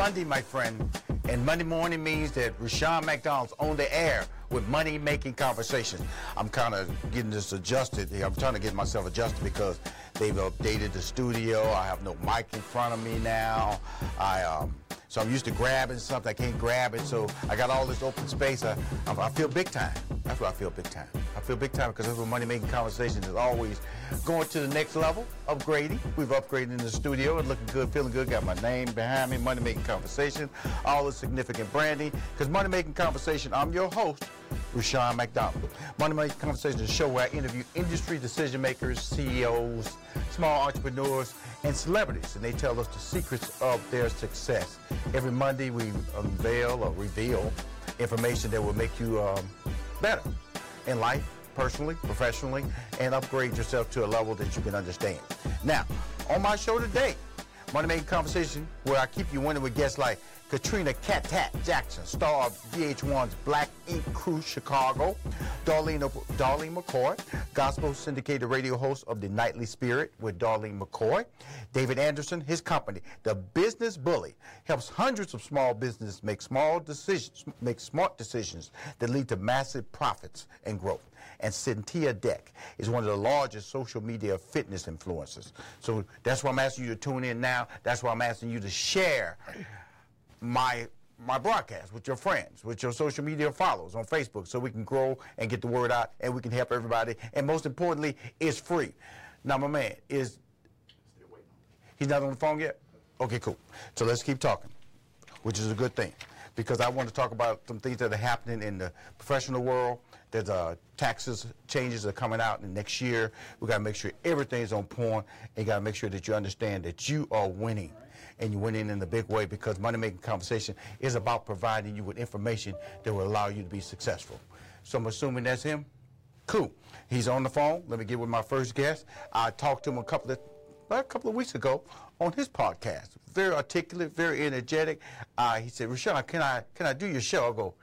Monday, my friend. And Monday morning means that Rushion McDonald's on the air with money making conversations. I'm kind of getting this adjusted here. I'm trying to get myself adjusted because they've updated the studio. I have no mic in front of me now. I um, so I'm used to grabbing something. I can't grab it. So I got all this open space. I, I, I feel big time. That's what I feel big time. I feel big time because that's what money making conversations is always going to the next level, upgrading. We've upgraded in the studio and looking good, feeling good. Got my name behind me, money making conversation, all the significant branding. Because money making conversation, I'm your host, Rushion McDonald. Money making conversation is a show where I interview industry decision makers, CEOs, small entrepreneurs, and celebrities, and they tell us the secrets of their success. Every Monday, we unveil or reveal information that will make you um, better in life, personally, professionally, and upgrade yourself to a level that you can understand. Now, on my show today, Money Making Conversation, where I keep you winning with guests like Katrina Cat Tat Jackson, star of VH1's Black Ink Crew Chicago, Darlene, Darlene McCoy, gospel syndicated radio host of The Nightly Spirit with Darlene McCoy, David Anderson, his company, The Business Bully, helps hundreds of small businesses make small decisions, make smart decisions that lead to massive profits and growth and Santia Deck is one of the largest social media fitness influencers. So that's why I'm asking you to tune in now. That's why I'm asking you to share my my broadcast with your friends, with your social media followers on Facebook, so we can grow and get the word out, and we can help everybody. And most importantly, it's free. Now, my man is he's not on the phone yet. Okay, cool. So let's keep talking, which is a good thing, because I want to talk about some things that are happening in the professional world. There's uh, taxes changes are coming out in the next year. We got to make sure everything's on point, and got to make sure that you understand that you are winning and you went in in a big way because money making conversation is about providing you with information that will allow you to be successful. So I'm assuming that's him. Cool. He's on the phone. Let me get with my first guest. I talked to him a couple of a couple of weeks ago on his podcast. Very articulate, very energetic. Uh, he said, "Rushion, can I can I do your show?" I go,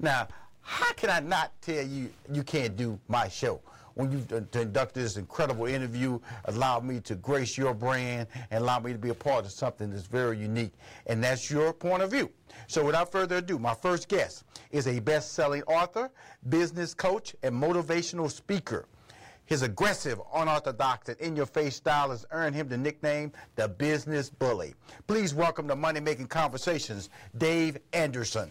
"Now, how can I not tell you you can't do my show?" When you conducted this incredible interview, allowed me to grace your brand and allowed me to be a part of something that's very unique. And that's your point of view. So without further ado, my first guest is a best-selling author, business coach, and motivational speaker. His aggressive, unorthodox, and in-your-face style has earned him the nickname the Business Bully. Please welcome to Money Making Conversations, Dave Anderson.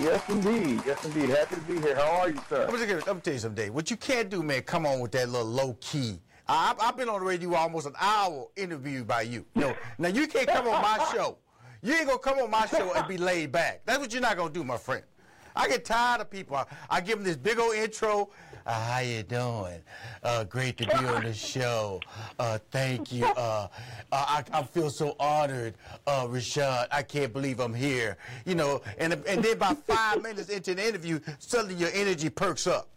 Yes, indeed. Yes, indeed. Happy to be here. How are you, sir? I'm I'm gonna tell you something. Dave. What you can't do, man, come on with that little low key. I've, I've been on the radio almost an hour interviewed by you. you know, now you can't come on my show. You ain't gonna come on my show and be laid back. That's what you're not gonna do, my friend. I get tired of people. I, I give them this big old intro. Uh, how you doing? Uh, great to be on the show. Uh, thank you. Uh, I, I feel so honored, uh, Rashad. I can't believe I'm here. You know, and and then about five minutes into the interview, suddenly your energy perks up.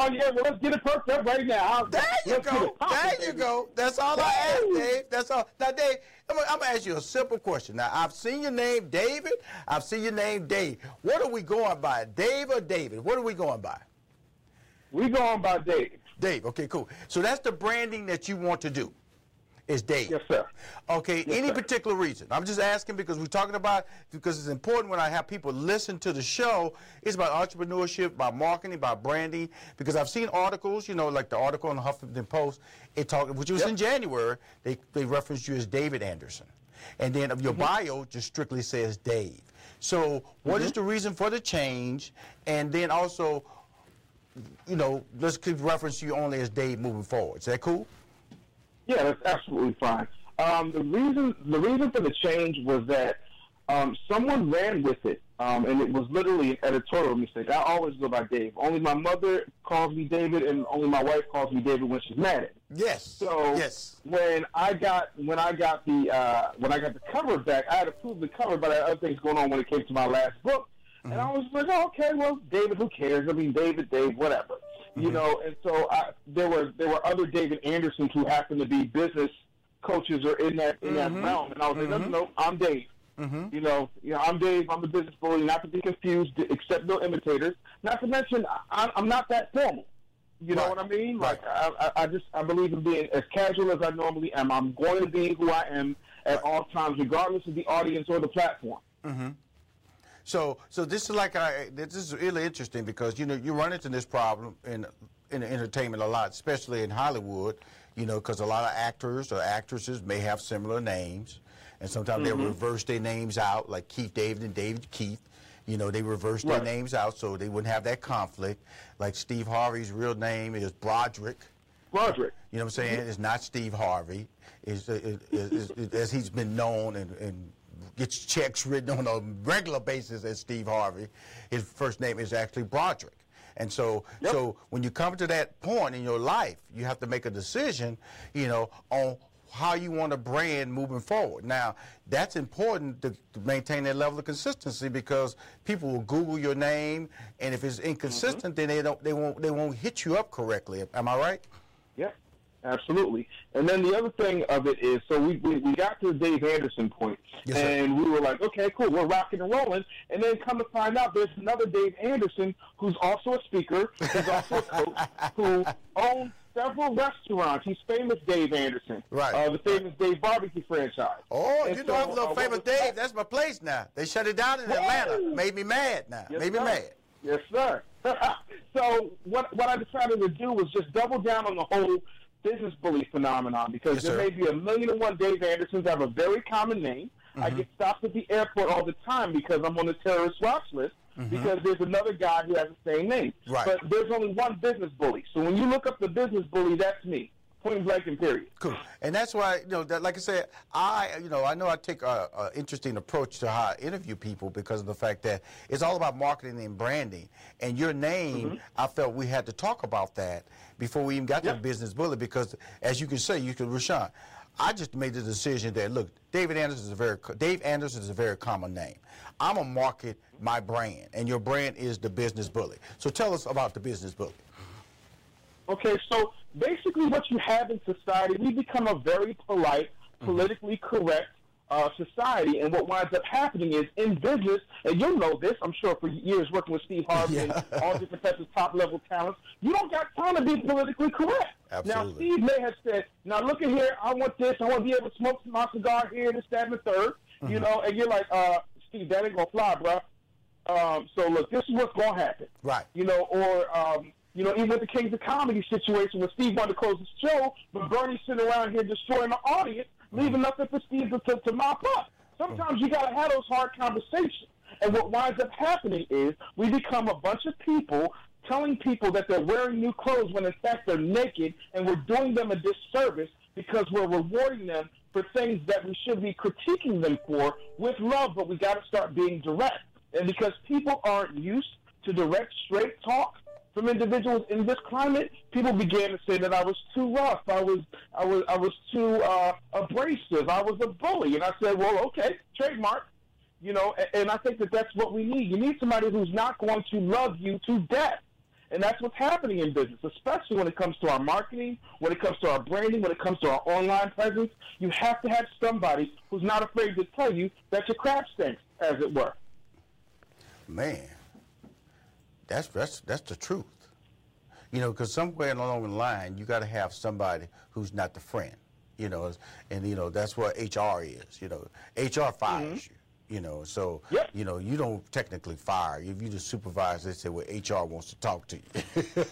Oh yeah, well let's get it perked up right now. There you go. There you go. That's all I ask, Dave. That's all. Now, Dave, I'm gonna, I'm gonna ask you a simple question. Now, I've seen your name, David. I've seen your name, Dave. What are we going by, Dave or David? What are we going by? We go on by Dave. Dave. Okay, cool. So that's the branding that you want to do. Is Dave? Yes, sir. Okay. any sir. particular reason? I'm just asking because we're talking about because it's important when I have people listen to the show. It's about entrepreneurship, about marketing, about branding. Because I've seen articles, you know, like the article in the Huffington Post. It talked, which was Yep. in January. They they referenced you as David Anderson, and then of your Mm-hmm. bio just strictly says Dave. So what is Mm-hmm. the reason for the change? And then also, you know, let's keep reference you only as Dave moving forward. Is that cool? Yeah, that's absolutely fine. Um, the reason the reason for the change was that um, someone ran with it, um, and it was literally an editorial mistake. I always go by Dave. Only my mother calls me David, and only my wife calls me David when she's mad at me. Yes. So yes. when I got when I got the uh, when I got the cover back, I had approved the cover, but I had other things going on when it came to my last book, and I was like, oh, okay, well, David, who cares? I mean, David, Dave, whatever, you mm-hmm. know. And so I, there were there were other David Andersons who happened to be business coaches or in that in that mm-hmm. realm, and I was like, no, no, mm-hmm. no, I'm Dave. You know, you know, I'm Dave. I'm the business bully. Not to be confused, except no imitators. Not to mention, I, I'm not that formal. You know Right. what I mean? Like I, I, I just I believe in being as casual as I normally am. I'm going to be who I am at all times, regardless of the audience or the platform. So, so this is like I. This is really interesting because you know you run into this problem in in entertainment a lot, especially in Hollywood. You know, because a lot of actors or actresses may have similar names, and sometimes they mm-hmm. reverse their names out, like Keith David and David Keith. You know, they reverse their names out so they wouldn't have that conflict. Like Steve Harvey's real name is Broderick. Broderick. You know what I'm saying? Mm-hmm. It's not Steve Harvey. It's, it, it, it- as he's been known and, and gets checks written on a regular basis as Steve Harvey. His first name is actually Broderick. And so, Yep. so when you come to that point in your life, you have to make a decision, you know, on how you want to brand moving forward. Now, that's important to, to maintain that level of consistency because people will Google your name, and if it's mm-hmm. inconsistent, then they don't, they won't, they won't hit you up correctly. Am I right? Yep, absolutely. And then the other thing of it is, so we, we, we got to the Dave Anderson point, Yes, and we were like, okay, cool, we're rocking and rolling. And then come to find out, there's another Dave Anderson who's also a speaker, who's also a coach, who owns several restaurants. He's famous Dave Anderson, Right. Uh, the famous Dave Barbecue franchise. Oh, And you so, know, I'm a little uh, famous Dave. that? That's my place now. They shut it down in Atlanta. Made me mad now. Yes, Made me sir. mad. Yes, sir. so what what I decided to do was just double down on the whole business bully phenomenon because Yes, there sir. may be a million and one Dave Andersons that have a very common name. I Mm-hmm. get stopped at the airport all the time because I'm on the terrorist watch list because there's another guy who has the same name. Mm-hmm. Right. But there's only one business bully. So when you look up the business bully, that's me. Point blank and period. Cool. And that's why, you know, that, like I said, I, you know, I know I take a, a interesting approach to how I interview people because of the fact that it's all about marketing and branding. And your name, Mm-hmm. I felt we had to talk about that before we even got to Yep. the business bully because, as you can say, you can, Rushion, I just made the decision that look, David Anderson is a very Dave Anderson is a very common name. I'm gonna market my brand, and your brand is the business bully. So tell us about the business bully. Okay, so basically, what you have in society, we become a very polite, politically correct uh, society, and what winds up happening is in business, and you'll know this, I'm sure, for years working with Steve Harvey and all different types of top level talents, you don't got time to be politically correct. Absolutely. Now, Steve may have said, "Now look at here, I want this, I want to be able to smoke my cigar here, this, that, and the 3rd You know, and you're like, uh, Steve, that ain't gonna fly, bro. Um, so look, this is what's gonna happen. Right. You know, or um, you know, even with the Kings of Comedy situation where Steve wanted to close the show, but Bernie's sitting around here destroying the audience, leaving mm-hmm. nothing for Steve to, to, to mop up. Sometimes you gotta have those hard conversations. And what winds up happening is we become a bunch of people telling people that they're wearing new clothes when in fact they're naked, and we're doing them a disservice because we're rewarding them for things that we should be critiquing them for with love, but we got to start being direct. And because people aren't used to direct, straight talk from individuals in this climate, people began to say that I was too rough, I was, I was, I was too uh, abrasive, I was a bully. And I said, well, okay, trademark. You know, and, and I think that that's what we need. You need somebody who's not going to love you to death. And that's what's happening in business, especially when it comes to our marketing, when it comes to our branding, when it comes to our online presence. You have to have somebody who's not afraid to tell you that your crap stinks, as it were. Man, that's that's that's the truth. You know, because somewhere along the line, you got to have somebody who's not the friend. You know, and you know that's what HR is. You know, HR fires mm-hmm. you. You know, so yep. you know you don't technically fire. If you just supervise, they say, "Well, HR wants to talk to you."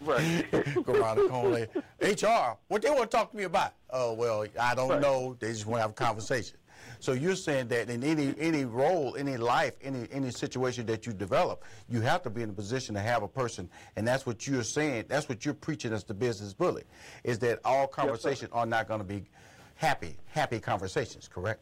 right. Go around the corner. HR, what they want to talk to me about? Oh well, I don't right. know. They just want to have a conversation. So you're saying that in any any role, any life, any any situation that you develop, you have to be in a position to have a person, and that's what you're saying. That's what you're preaching as the business bully, is that all conversations yes, are not going to be happy happy conversations. Correct?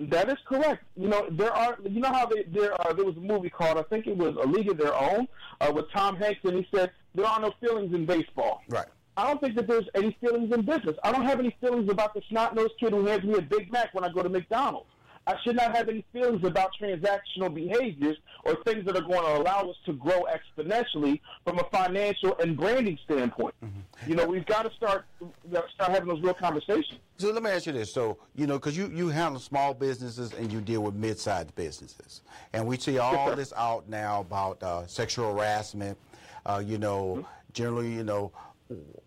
That is correct. You know, there are. You know how they, there are. There was a movie called I think it was A League of Their Own uh, with Tom Hanks, and he said there are no feelings in baseball. Right. I don't think that there's any feelings in business. I don't have any feelings about the snot-nosed kid who hands me a Big Mac when I go to McDonald's. I should not have any feelings about transactional behaviors or things that are going to allow us to grow exponentially from a financial and branding standpoint. Mm-hmm. You know, we've got to start start having those real conversations. So let me ask you this: so you know, because you you handle small businesses and you deal with mid-sized businesses, and we see all this out now about uh, sexual harassment. Uh, you know, mm-hmm. generally, you know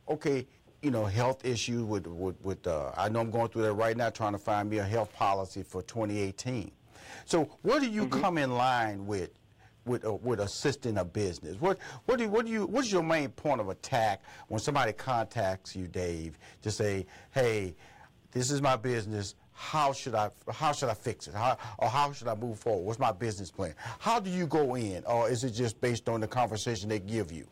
okay, you know, health issues with, with, with uh, I know I'm going through that right now trying to find me a health policy for 2018. So where do you mm -hmm. come in line with with uh, with assisting a business? What what do you, what do you what's your main point of attack when somebody contacts you, Dave, to say, hey, this is my business. How should I how should I fix it? How, or how should I move forward? What's my business plan? How do you go in, or is it just based on the conversation they give you?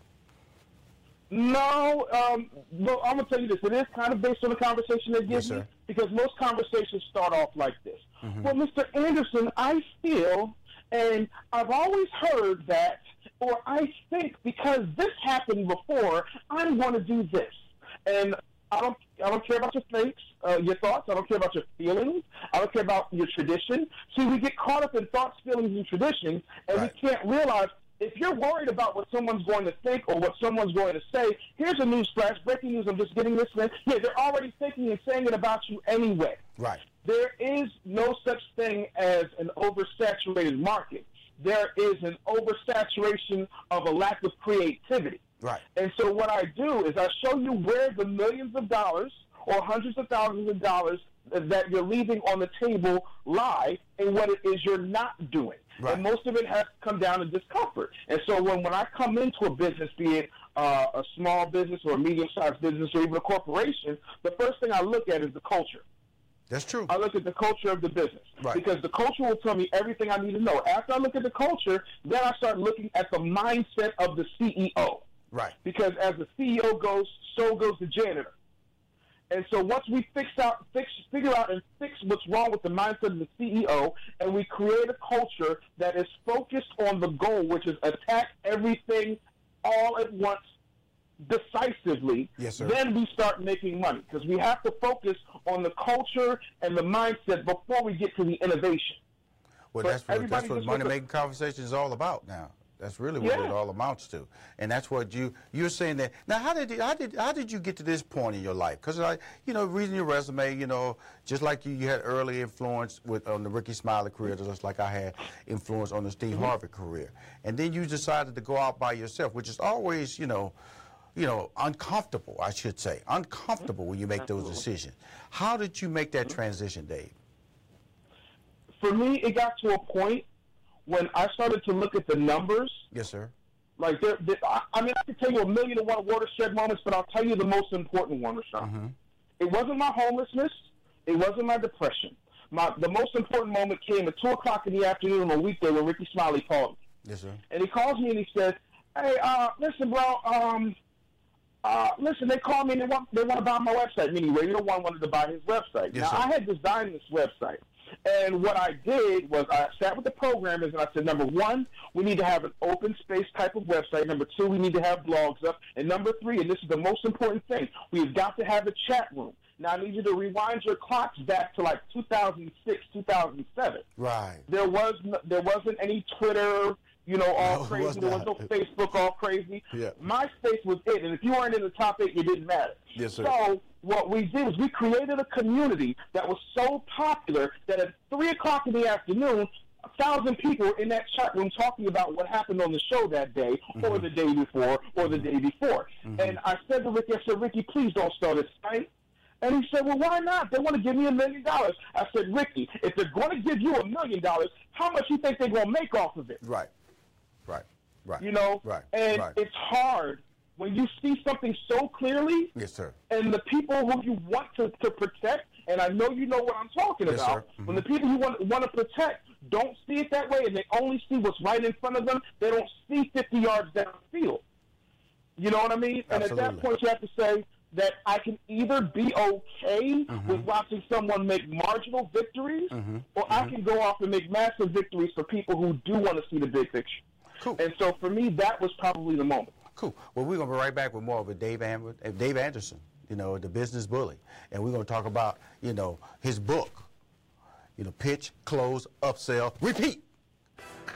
No, um, well, I'm gonna tell you this. It is kind of based on the conversation they give yes, me because most conversations start off like this. Mm-hmm. Well, Mr. Anderson, I feel, and I've always heard that, or I think because this happened before, I'm going to do this, and I don't. I don't care about your thinks, uh, your thoughts. I don't care about your feelings. I don't care about your tradition. See, we get caught up in thoughts, feelings, and traditions, and right. we can't realize if you're worried about what someone's going to think or what someone's going to say, here's a news flash, breaking news. I'm just getting this. Thing. Yeah, they're already thinking and saying it about you anyway. Right. There is no such thing as an oversaturated market. There is an oversaturation of a lack of creativity. Right. And so what I do is I show you where the millions of dollars or hundreds of thousands of dollars that you're leaving on the table lie and what it is you're not doing. Right. And most of it has come down to discomfort. And so when, when I come into a business, be it uh, a small business or a medium-sized business or even a corporation, the first thing I look at is the culture. That's true. I look at the culture of the business right. because the culture will tell me everything I need to know. After I look at the culture, then I start looking at the mindset of the CEO. Right. Because as the CEO goes, so goes the janitor. And so once we fix out, fix, figure out and fix what's wrong with the mindset of the CEO, and we create a culture that is focused on the goal, which is attack everything all at once decisively, yes, then we start making money because we have to focus on the culture and the mindset before we get to the innovation. Well, but that's what, that's what money making conversation is all about now. That's really what yeah. it all amounts to, and that's what you you're saying that. Now, how did how did how did you get to this point in your life? Because I, you know, reading your resume, you know, just like you, you had early influence with on the Rickey Smiley career, just like I had influence on the Steve mm-hmm. Harvey career, and then you decided to go out by yourself, which is always, you know, you know, uncomfortable. I should say, uncomfortable when you make those decisions. How did you make that transition, Dave? For me, it got to a point when I started to look at the numbers. Yes, sir. Like, there, I mean, I could tell you a million and one watershed moments, but I'll tell you the most important one, Rushion. Mm-hmm. It wasn't my homelessness. It wasn't my depression. My the most important moment came at two o'clock in the afternoon on a weekday when Rickey Smiley called me. Yes, sir. And he calls me and he says, "Hey, uh, listen, bro. Um, uh, listen, they called me and they want they want to buy my website. Meaning Radio One wanted to buy his website. Yes, now sir. I had designed this website And what I did was I sat with the programmers and I said, number one, we need to have an open space type of website. Number two, we need to have blogs up. And number three, and this is the most important thing, we've got to have a chat room. Now I need you to rewind your clocks back to like 2006, 2007. Right. There was no, there wasn't any Twitter, you know, all No, crazy. was there was no. Facebook, all crazy. Yeah. MySpace was it, and if you weren't in the top eight, it didn't matter. Yes, sir. So what we did was we created a community that was so popular that at three o'clock in the afternoon. A thousand people were in that chat room talking about what happened on the show that day, Mm-hmm. or the day before, or the day before. And I said to Rickey, I said, Rickey, please don't start a site. And he said, Well, why not? They want to give me a million dollars. I said, Rickey, if they're going to give you a million dollars, how much you think they're going to make off of it? Right. Right. Right. You know? Right. And right. it's hard when you see something so clearly yes, sir. and the people who you want to, to protect, and I know you know what I'm talking Yes, about, mm-hmm. when the people you want, want to protect don't see it that way and they only see what's right in front of them, they don't see 50 yards downfield. You know what I mean? And at that point, you have to say that I can either be okay Mm-hmm. with watching someone make marginal victories, or I can go off and make massive victories for people who do want to see the big picture. Cool. And so for me, that was probably the moment. Cool. Well, we're gonna be right back with more with Dave Am- uh, Dave Anderson, you know, the business bully, and we're gonna talk about you know his book, you know, pitch, close, upsell, repeat.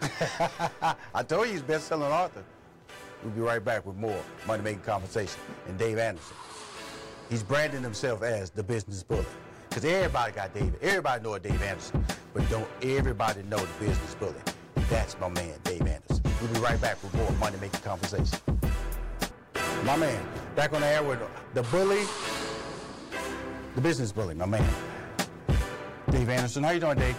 I told you he's best-selling author. We'll be right back with more money making conversation and Dave Anderson. He's branding himself as the business bully. Because everybody got Dave. Everybody know Dave Anderson. But don't everybody know the business bully. That's my man, Dave Anderson. We'll be right back with more money making conversation. My man, back on the air with the bully, the business bully, my man. Dave Anderson. How you doing, Dave?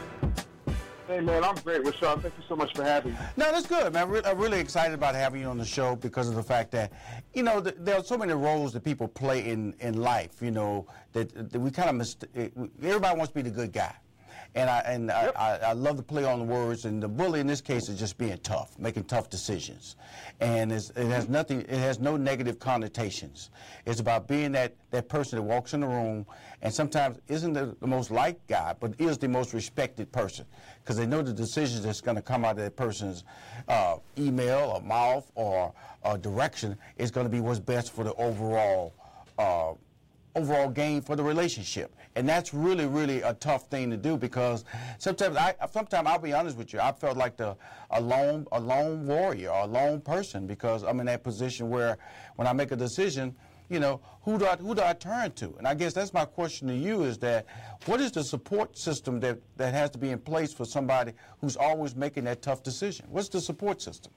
Hey, man, I'm great, Rushion. Thank you so much for having me. No, that's good, man. I'm really excited about having you on the show because of the fact that, you know, th- there are so many roles that people play in, in life, you know, that, that we kind of, mist- everybody wants to be the good guy. And I and I, I, I love to play on the words. And the bully in this case is just being tough, making tough decisions, and it's, it has nothing. It has no negative connotations. It's about being that that person that walks in the room and sometimes isn't the, the most liked guy, but is the most respected person because they know the decisions that's going to come out of that person's uh, email or mouth or uh, direction is going to be what's best for the overall. Uh, overall gain for the relationship. And that's really, really a tough thing to do because sometimes I sometimes I'll be honest with you, I felt like the a lone a lone warrior or a lone person because I'm in that position where when I make a decision, you know, who do I who do I turn to? And I guess that's my question to you is that what is the support system that, that has to be in place for somebody who's always making that tough decision? What's the support system?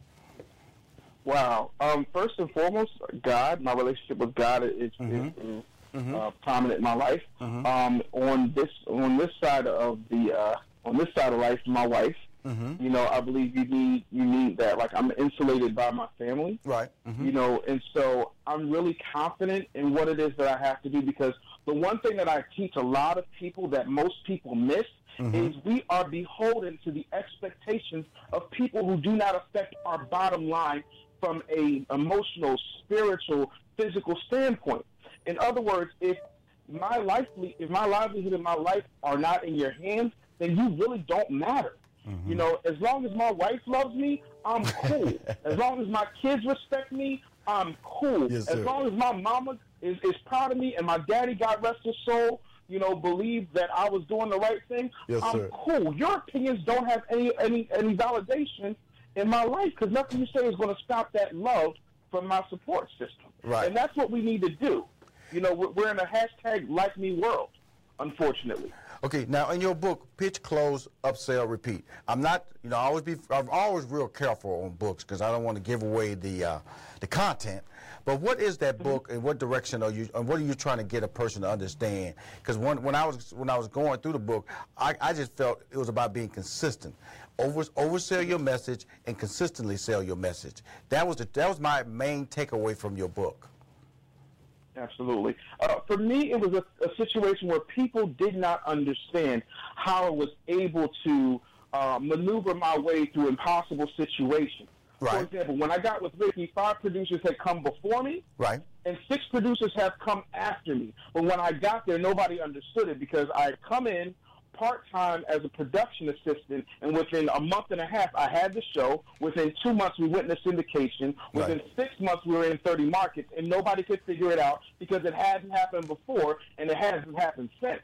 Wow. Um, first and foremost, God. My relationship with God is, is, is uh, prominent in my life. Um, on this on this side of the uh, on this side of life, my wife. You know, I believe you need you need that. Like I'm insulated by my family. Right. You know, and so I'm really confident in what it is that I have to do because the one thing that I teach a lot of people that most people miss is we are beholden to the expectations of people who do not affect our bottom line from a emotional, spiritual, physical standpoint. In other words, if my life, if my livelihood and my life are not in your hands, then you really don't matter. Mm-hmm. You know, as long as my wife loves me, I'm cool. as long as my kids respect me, I'm cool. Yes, as long as my mama is, is proud of me and my daddy, God rest his soul, you know, believed that I was doing the right thing, Yes, I'm sir. cool. Your opinions don't have any any any validation in my life because nothing you say is going to stop that love from my support system. Right. And that's what we need to do. You know, we're, we're in a hashtag like me world, unfortunately. Okay, now in your book, pitch, close, upsell, repeat. I'm not, you know, I always be, I'm always real careful on books because I don't want to give away the uh, the content. But what is that book, and what direction are you, and what are you trying to get a person to understand? Because when, when I was when I was going through the book, I, I just felt it was about being consistent. Over, oversell your message and consistently sell your message. That was the, that was my main takeaway from your book. Absolutely. Uh, for me, it was a, a situation where people did not understand how I was able to uh, maneuver my way through impossible situations. Right. For example, when I got with Rickey, five producers had come before me, Right. and six producers have come after me. But when I got there, nobody understood it because I had come in part time as a production assistant, and within a month and a half, I had the show. Within two months, we went into syndication. Within Right. six months, we were in 30 markets, and nobody could figure it out because it hadn't happened before, and it hasn't happened since.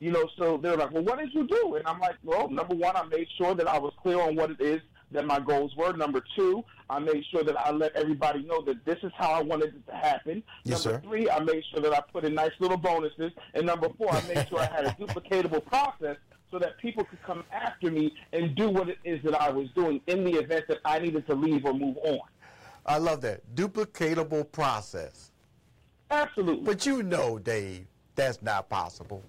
You know, so they're like, well, what did you do? And I'm like, well, number one, I made sure that I was clear on what it is that my goals were. Number two, I made sure that I let everybody know that this is how I wanted it to happen. Yes, number sir. three, I made sure that I put in nice little bonuses. And number four, I made sure I had a duplicatable process so that people could come after me and do what it is that I was doing in the event that I needed to leave or move on. I love that duplicatable process. Absolutely. But you know, Dave, that's not possible.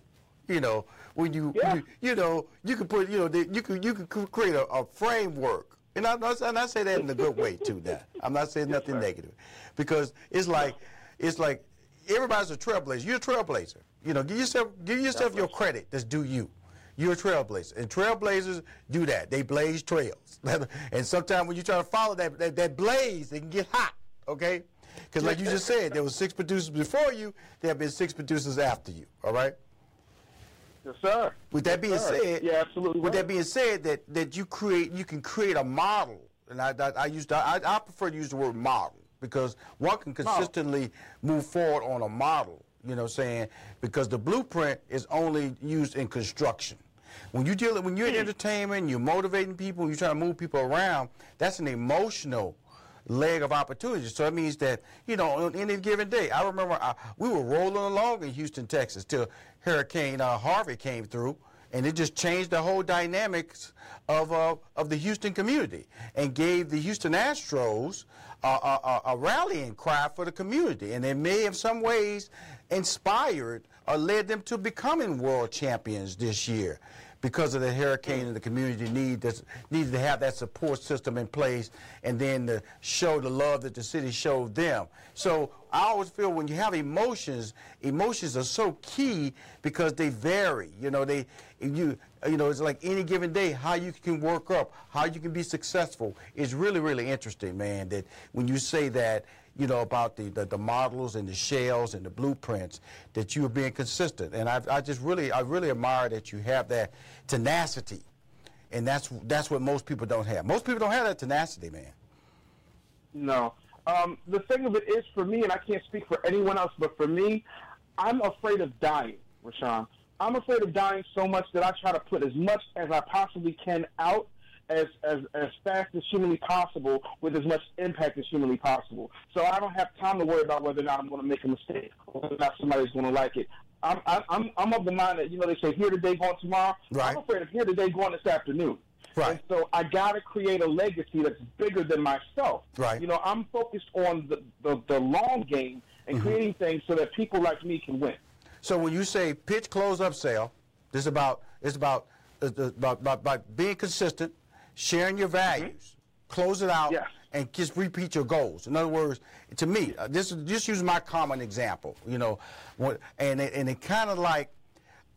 You know, when you, Yeah. you, you know, you can put, you know, you can you can create a, a framework, and I, and I say that in a good way too. Now, I'm not saying nothing sir. negative, because it's like, it's like everybody's a trailblazer. You're a trailblazer. You know, give yourself give yourself your credit. That's due you. You're a trailblazer, and trailblazers do that. They blaze trails, and sometimes when you try to follow that that, that blaze, it can get hot. Okay. Because like you just said, there was six producers before you. There have been six producers after you. All right. Yes, sir. With that being sir. said, yeah, absolutely. With right. that being said, that that you create, you can create a model, and I I, I used to, I, I prefer to use the word model because one can consistently move forward on a model. You know, what I'm saying because the blueprint is only used in construction. When you deal when you're in entertainment, you're motivating people, you're trying to move people around. That's an emotional leg of opportunity. So it means that, you know, on any given day, I remember I, we were rolling along in Houston, Texas, till Hurricane uh, Harvey came through, and it just changed the whole dynamics of, uh, of the Houston community and gave the Houston Astros a, a, a- rallying cry for the community. And it may, in some ways, inspired or led them to becoming world champions this year because of the hurricane and the community need that's, needed to have that support system in place and then to show the love that the city showed them. So I always feel when you have emotions, emotions are so key because they vary. You know, they you you know it's like any given day how you can work up, how you can be successful is really really interesting, man. That when you say that you know, about the, the, the models and the shells and the blueprints, that you are being consistent. And I, I just really, I really admire that you have that tenacity. And that's, that's what most people don't have. Most people don't have that tenacity, man. No. Um, the thing of it is, for me, and I can't speak for anyone else, but for me, I'm afraid of dying, Rushion. I'm afraid of dying so much that I try to put as much as I possibly can out as, as, as fast as humanly possible with as much impact as humanly possible. So I don't have time to worry about whether or not I'm going to make a mistake or whether or not somebody's going to like it. I'm, I'm- I'm, I'm of the mind that, you know, they say here today, gone tomorrow. Right. I'm afraid of here today, gone this afternoon. Right. And so I got to create a legacy that's bigger than myself. Right. You know, I'm focused on the, the, the long game and Mm-hmm. creating things so that people like me can win. So when you say pitch, close, up, sale, this is about, it's about, it's about, about, about being consistent, sharing your values, close it out, Yes. and just repeat your goals. In other words, to me, uh, this is just use my common example, you know, what, and it, and it kind of like,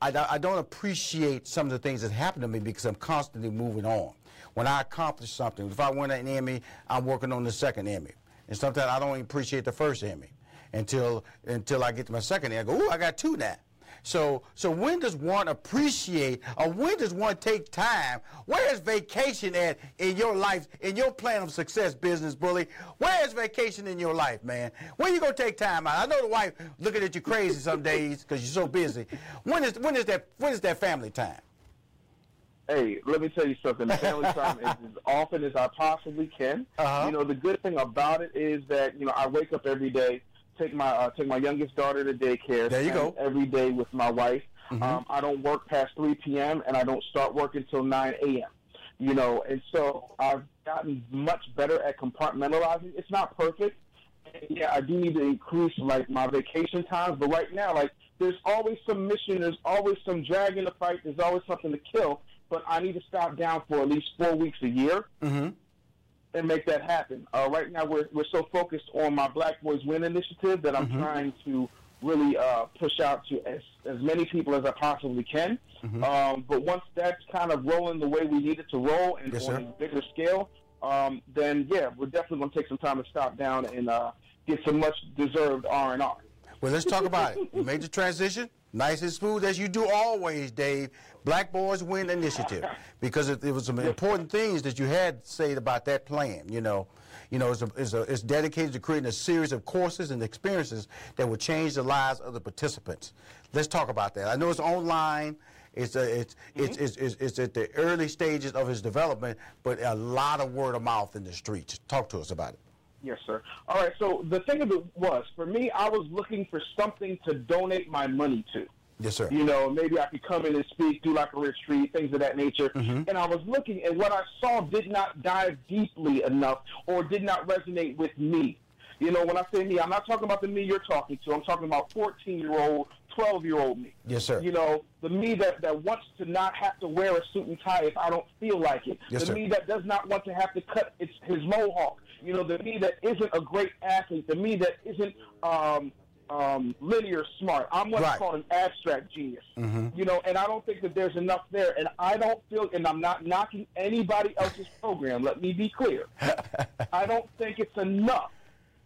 I, don't- I don't appreciate some of the things that happen to me because I'm constantly moving on. When I accomplish something, if I win an Emmy, I'm working on the second Emmy. And sometimes I don't appreciate the first Emmy until until I get to my second Emmy. I go, ooh, I got two now. So, so when does one appreciate, or when does one take time? Where is vacation at in your life, in your plan of success, business bully? Where is vacation in your life, man? When you gonna take time out? I know the wife looking at you crazy some days because you're so busy. When is when is that when is that family time? Hey, let me tell you something. Family time is as often as I possibly can. Uh-huh. You know, the good thing about it is that you know I wake up every day, take my uh, take my youngest daughter to daycare. There you go. Mm-hmm. Every day with my wife. Um, I don't work past 3 p.m. and I don't start work until 9 a.m. You know, and so I've gotten much better at compartmentalizing. It's not perfect. And yeah, I do need to increase like my vacation times, but right now, like there's always some mission, there's always some drag in the fight, there's always something to kill. But I need to stop down for at least four weeks a year Mm-hmm. And make that happen. Uh, right now, we're we're so focused on my Black Boys Win initiative that I'm Mm-hmm. trying to really uh, push out to as as many people as I possibly can. Mm-hmm. Um, but once that's kind of rolling the way we need it to roll and Yes, on sir. a bigger scale, um, then yeah, we're definitely going to take some time to stop down and uh, get some much deserved R and R. Well, let's talk about it. You made the transition, nice and smooth as you do always, Dave. Black Boys Win Initiative, because it, it was some important things that you had said about that plan. You know, you know, it's, a, it's, a, it's dedicated to creating a series of courses and experiences that will change the lives of the participants. Let's talk about that. I know it's online. It's, a, it's, mm-hmm. it's, it's, it's, it's, at the early stages of its development, but a lot of word of mouth in the streets. Talk to us about it. Yes, sir. All right. So the thing of it was, for me, I was looking for something to donate my money to. Yes, sir. You know, maybe I could come in and speak, do like a retreat, things of that nature. Mm-hmm. And I was looking, and what I saw did not dive deeply enough or did not resonate with me. You know, when I say me, I'm not talking about the me you're talking to. I'm talking about 14 year old, 12 year old me. Yes, sir. You know, the me that, that wants to not have to wear a suit and tie if I don't feel like it. Yes, the sir. me that does not want to have to cut its, his mohawk. You know, the me that isn't a great athlete. The me that isn't um, um, linear smart. I'm what's right. called an abstract genius. Mm-hmm. You know, and I don't think that there's enough there. And I don't feel, and I'm not knocking anybody else's program. Let me be clear. I don't think it's enough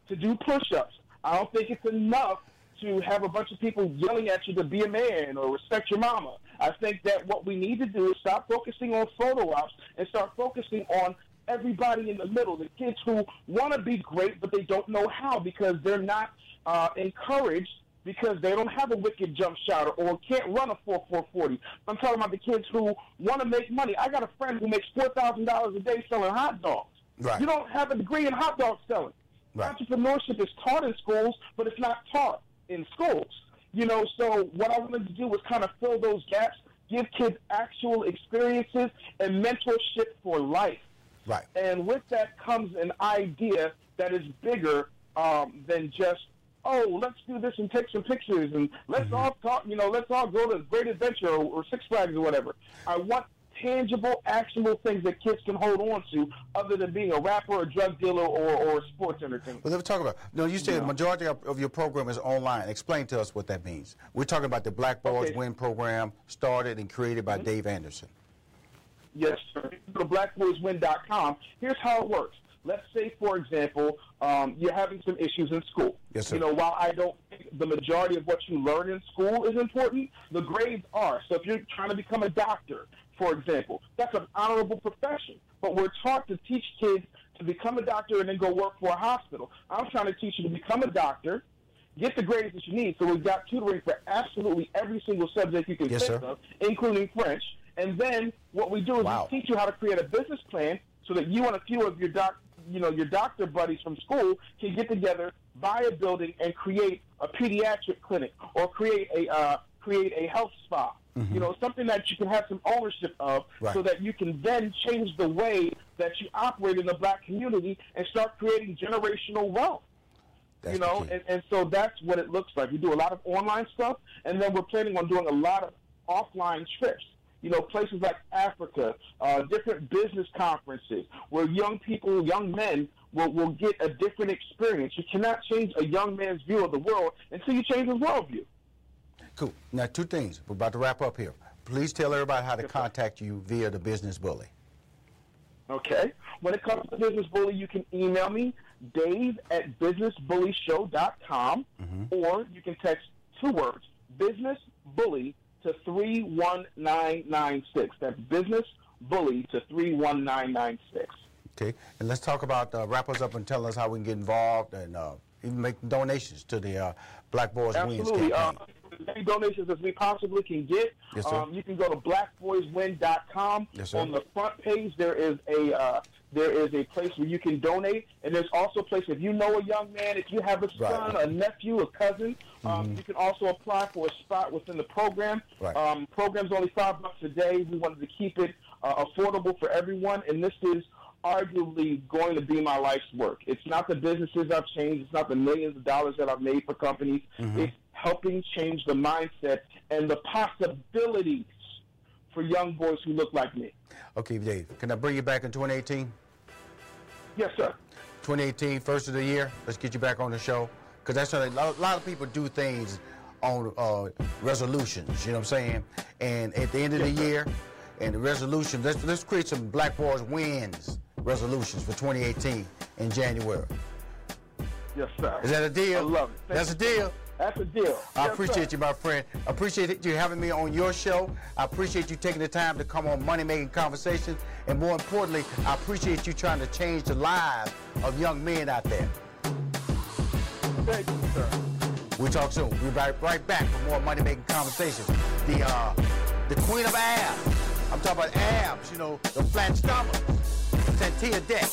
to do push-ups. I don't think it's enough to have a bunch of people yelling at you to be a man or respect your mama. I think that what we need to do is stop focusing on photo ops and start focusing on everybody in the middle, the kids who want to be great but they don't know how because they're not uh, encouraged because they don't have a wicked jump shot or can't run a 4 440. I'm talking about the kids who want to make money. I got a friend who makes $4,000 a day selling hot dogs. Right. You don't have a degree in hot dog selling. Right. Entrepreneurship is taught in schools, but it's not taught in schools. You know, so what I wanted to do was kind of fill those gaps, give kids actual experiences and mentorship for life. Right. And with that comes an idea that is bigger um, than just, oh, let's do this and take some pictures and let's mm-hmm. all talk, you know, let's all go to Great Adventure or, or Six Flags or whatever. I want tangible, actionable things that kids can hold on to other than being a rapper, a drug dealer, or, or a sports entertainer. Well, let's talk about. No, you said yeah. the majority of, of, your program is online. Explain to us what that means. We're talking about the Black Boys okay. Win program, started and created by mm-hmm. Dave Anderson. Yes, sir. Go to blackboyswin.com. Here's how it works. Let's say, for example, um, you're having some issues in school. Yes, sir. You know, while I don't think the majority of what you learn in school is important, the grades are. So if you're trying to become a doctor, for example, that's an honorable profession. But we're taught to teach kids to become a doctor and then go work for a hospital. I'm trying to teach you to become a doctor, get the grades that you need. So we've got tutoring for absolutely every single subject you can yes, think sir. of, including French. And then what we do is wow. we teach you how to create a business plan so that you and a few of your doc, you know, your doctor buddies from school can get together, buy a building, and create a pediatric clinic or create a uh, create a health spa. Mm-hmm. You know, something that you can have some ownership of, right. so that you can then change the way that you operate in the black community and start creating generational wealth. That's you know, and, and so that's what it looks like. We do a lot of online stuff, and then we're planning on doing a lot of offline trips you know, places like Africa, uh, different business conferences where young people, young men will, will get a different experience. You cannot change a young man's view of the world until you change his worldview. Cool. Now, two things. We're about to wrap up here. Please tell everybody how to contact you via the Business Bully. Okay. When it comes to Business Bully, you can email me, Dave at businessbullyshow.com, or you can text two words, Business Bully to 31996. That's Business Bully to 31996. Okay. And let's talk about, uh, wrap us up and tell us how we can get involved and uh, even make donations to the uh, Black Boys Wins Absolutely. Uh, campaign. as many donations as we possibly can get. Yes, sir. Um, you can go to blackboyswin.com. Yes, sir. On the front page, there is a uh, there is a place where you can donate, and there's also a place if you know a young man, if you have a Right. son, a nephew, a cousin, um, you can also apply for a spot within the program. Right. Um, program's only five bucks a day. We wanted to keep it uh, affordable for everyone, and this is arguably going to be my life's work. It's not the businesses I've changed. It's not the millions of dollars that I've made for companies. It's helping change the mindset and the possibilities for young boys who look like me. Okay, Dave. Can I bring you back in 2018? Yes, sir. 2018, first of the year. Let's get you back on the show. Because that's how a lot, a lot of people do things on uh, resolutions, you know what I'm saying? And at the end of the year, and the resolution, let's, let's create some Black Boys wins resolutions for 2018 in January. Yes, sir. Is that a deal? I love it. Thank That's a deal. That's a deal. I Yes, appreciate sir. you, my friend. Appreciate you having me on your show. I appreciate you taking the time to come on Money Making Conversations. And more importantly, I appreciate you trying to change the lives of young men out there. Thank you, sir. We'll talk soon. We'll be right, right back for more Money Making Conversations. The, uh, the queen of abs. I'm talking about abs, you know, the flat stomach. Santia Deck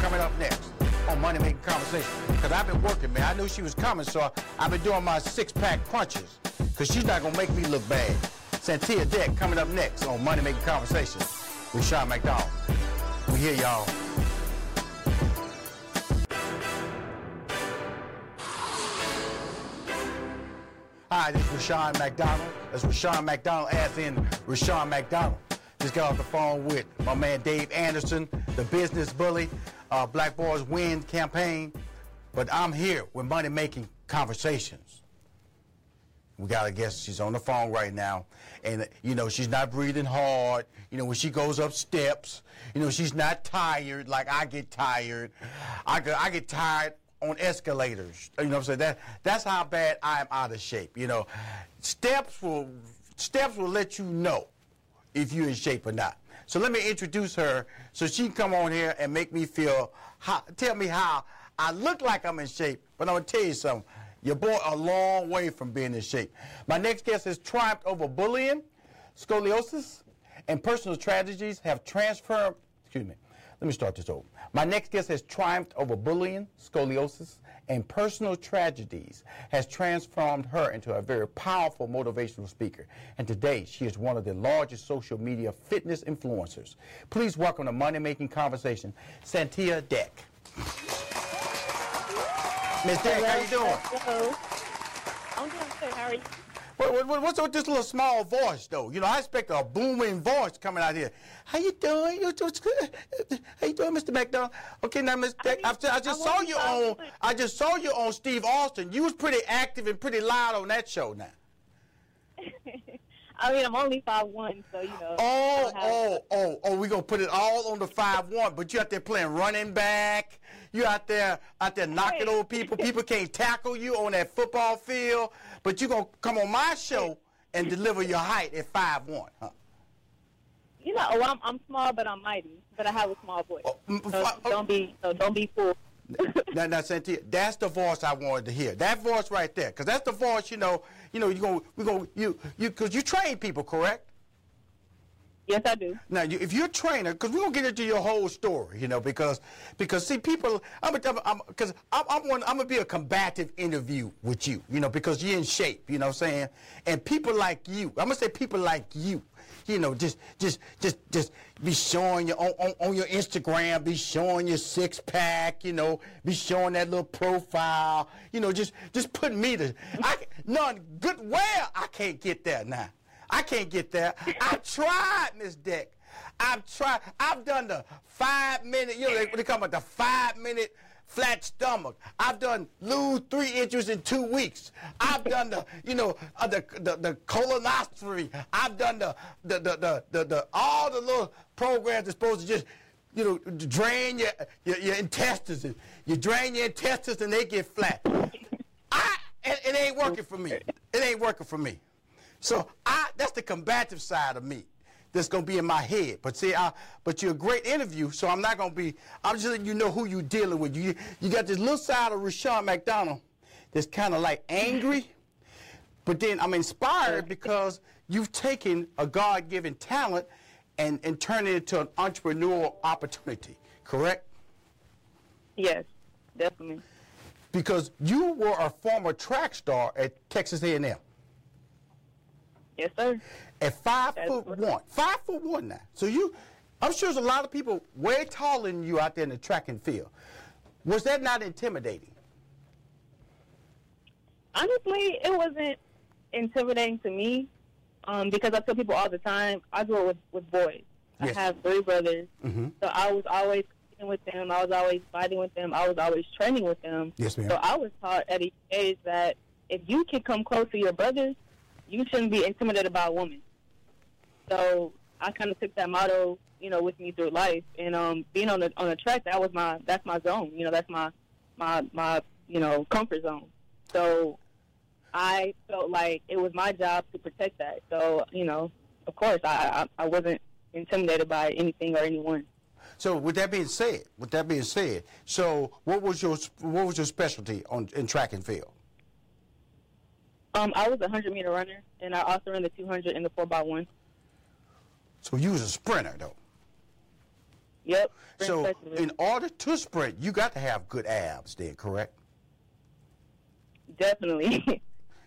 coming up next on Money Making Conversation. Because I've been working, man. I knew she was coming, so I've been doing my six pack punches. Because she's not going to make me look bad. Santia Deck coming up next on Money Making Conversation with Rushion McDonald. We here, y'all. Hi, this is Rushion McDonald. That's Rushion McDonald, as in Rushion McDonald. Just got off the phone with my man Dave Anderson, the business bully, uh, Black Boys Win campaign. But I'm here with money making conversations. We got a guest. She's on the phone right now, and you know she's not breathing hard. You know when she goes up steps, you know she's not tired like I get tired. I get, I get tired on escalators. You know what I'm saying? That that's how bad I am out of shape. You know, steps will steps will let you know if you're in shape or not. So let me introduce her so she can come on here and make me feel how, tell me how I look like I'm in shape. But I'm gonna tell you something. Your boy a long way from being in shape. My next guest has triumphed over bullying, scoliosis, and personal tragedies have transformed. Excuse me. Let me start this over. My next guest has triumphed over bullying, scoliosis, and personal tragedies, has transformed her into a very powerful motivational speaker. And today, she is one of the largest social media fitness influencers. Please welcome to Money Making Conversation, Santia Deck. Miss Deck, how you doing? Hello. I'm doing good. How are you? What, what, what- what's with this little small voice, though? You know, I expect a booming voice coming out here. How you doing? You doing good? How you doing, Mr. McDonald? Okay, now, Miss Deck, I, I just I saw you on. I just saw you on Steve Austin. You was pretty active and pretty loud on that show. Now. I mean, I'm only five one, so you know. Oh, I oh, oh, oh, we gonna put it all on the five one, but you out there playing running back. You out there out there knocking Right. over people. People can't tackle you on that football field, but you gonna come on my show and deliver your height at five one. Huh? You know, oh, I'm I'm small, but I'm mighty. But I have a small voice. Oh, mm, So oh. don't be so don't be fooled. Now, now, Santia, that's the voice I wanted to hear. That voice right there, because that's the voice. You know, you know, you go, we go, you, you, because you train people, correct? Yes, I do. Now, if you're a trainer, because we're gonna get into your whole story, you know, because because see, people, I'm because I'm, I'm, I'm, one, I'm gonna be a combative interview with you, you know, because you're in shape, you know what I'm saying, and people like you, I'm gonna say people like you, you know, just just just just be showing your on, on, on your Instagram, be showing your six pack, you know, be showing that little profile, you know, just just put me to, I none good well I can't get there now. I can't get there. I tried, Miss Deck. I've tried. I've done the five minute, you know, they, they it the five minute flat stomach. I've done lose three inches in two weeks. I've done the, you know, uh, the, the the colonoscopy. I've done the the, the the the the all the little programs that's supposed to just you know, drain your, your, your intestines. You drain your intestines and they get flat. I, it, it ain't working for me. It ain't working for me. So I, that's the combative side of me that's gonna be in my head. But see, I, but you're a great interview, so I'm not gonna be. I'm just letting you know who you're dealing with. You, you got this little side of Rushion McDonald that's kind of like angry, but then I'm inspired because you've taken a God-given talent and and turned it into an entrepreneurial opportunity. Correct? Yes, definitely. Because you were a former track star at Texas A&M. Yes, sir. at five That's foot one. Five foot one now. So you, I'm sure there's a lot of people way taller than you out there in the track and field. Was that not intimidating? Honestly, it wasn't intimidating to me um, because I tell people all the time I grew up with, with boys. Yes. I have three brothers, Mhm. so I was always competing with them. I was always fighting with them. I was always training with them. Yes, ma'am. So I was taught at a age that if you can come close to your brothers, you shouldn't be intimidated by a woman. So I kind of took that motto, you know, with me through life. And um, being on the on the track, that was my that's my zone. You know, that's my my my you know comfort zone. So I felt like it was my job to protect that. So you know, of course, I I, I wasn't intimidated by anything or anyone. So with that being said, with that being said, so what was your what was your specialty on in track and field? Um, I was a hundred meter runner, and I also ran the two hundred and the four by one. So you was a sprinter though. Yep. So specialist. in order to sprint, you got to have good abs, then, correct? definitely.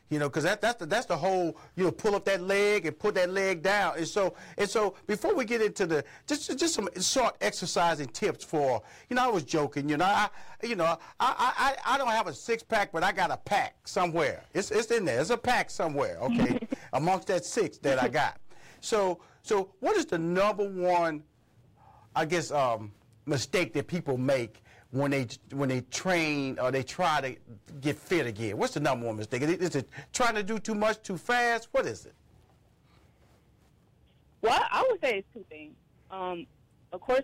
You know, because that, that's the that's the whole you know pull up that leg and put that leg down. And so and so before we get into the just just some short exercising tips for you know I was joking. You know I you know I I, I I don't have a six pack, but I got a pack somewhere. It's it's in there. It's a pack somewhere. Okay, amongst that six that I got. So so what is the number one I guess um, mistake that people make when they when they train or they try to get fit again? What's the number one mistake? Is it, is it trying to do too much too fast? What is it? Well, I would say it's two things. Um, of course,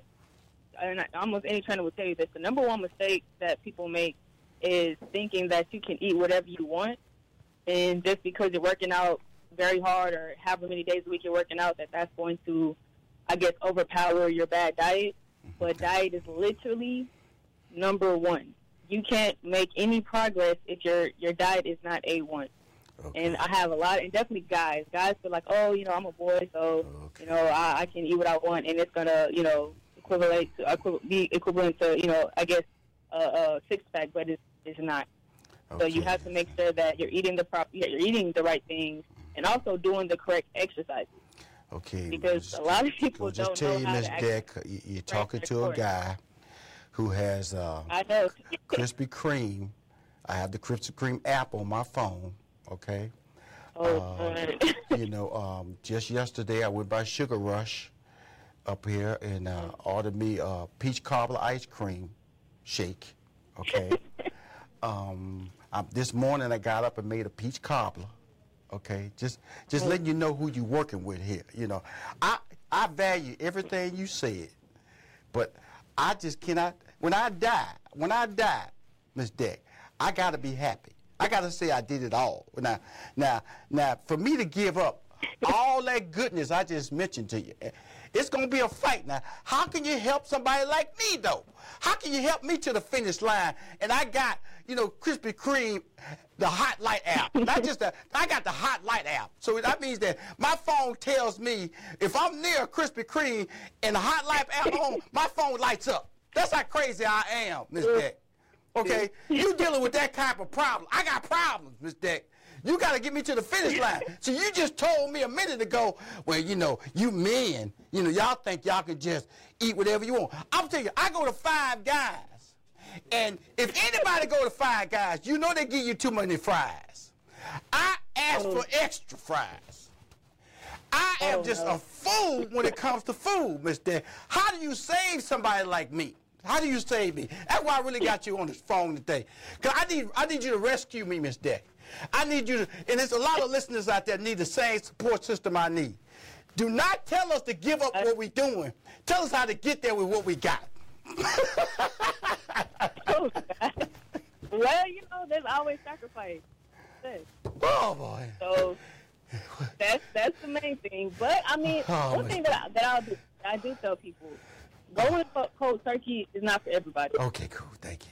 and I- almost any trainer will tell you this. The number one mistake that people make is thinking that you can eat whatever you want, and just because you're working out very hard or however many days a week you're working out, that that's going to, I guess, overpower your bad diet. But diet is literally number one. You can't make any progress if your your diet is not a one. And I have a lot, and definitely guys. Guys feel like, oh, you know, I'm a boy, so you know, I, I can eat what I want, and it's gonna, you know, equivalent to, be equivalent to, you know, I guess a, a six pack, but it's it's not. So you have to make sure that you're eating the proper, you're eating the right things, and also doing the correct exercise. Okay. because well, a lot of just- people just don't tell know you, how Miss to Deck, you, you're talking to a sport. guy who has uh, I know. Krispy Kreme. I have the Krispy Kreme app on my phone. Okay. oh, Uh, you know, um, just yesterday I went by Sugar Rush up here and uh, ordered me a peach cobbler ice cream shake. Okay. um, I, this morning I got up and made a peach cobbler. Okay, just just letting you know who you're working with here. You know, I I value everything you said, but I just cannot. When I die, when I die, Miss Deck, I gotta be happy. I gotta say I did it all. Now, now, now, for me to give up all that goodness I just mentioned to you, eh, it's gonna be a fight. Now, how can you help somebody like me though? How can you help me to the finish line? And I got, you know, Krispy Kreme, the Hot Light app. Not just the, I got the Hot Light app. So that means that my phone tells me if I'm near Krispy Kreme and the Hot Light app on, my phone lights up. That's how crazy I am, Miss Deck. Okay, you dealing with that type of problem. I got problems, Miss Deck. You got to get me to the finish line. So you just told me a minute ago, well, you know, you men, you know, y'all think y'all can just eat whatever you want. I'm telling you, I go to Five Guys, and if anybody go to Five Guys, you know they give you too many fries. I ask for oh. extra fries. I am Oh, just a fool when it comes to food, Miss Deck. How do you save somebody like me? How do you save me? That's why I really got you on this phone today. Cause I need I need you to rescue me, Miss Deck. I need you to, and there's a lot of listeners out there need the same support system I need. Do not tell us to give up what we're doing. Tell us how to get there with what we got. Oh, well, you know, there's always sacrifice. Oh boy. So that's that's the main thing. But I mean, Oh, one thing that I, that I'll do, I do tell people, going cold turkey is not for everybody. Okay, cool. Thank you.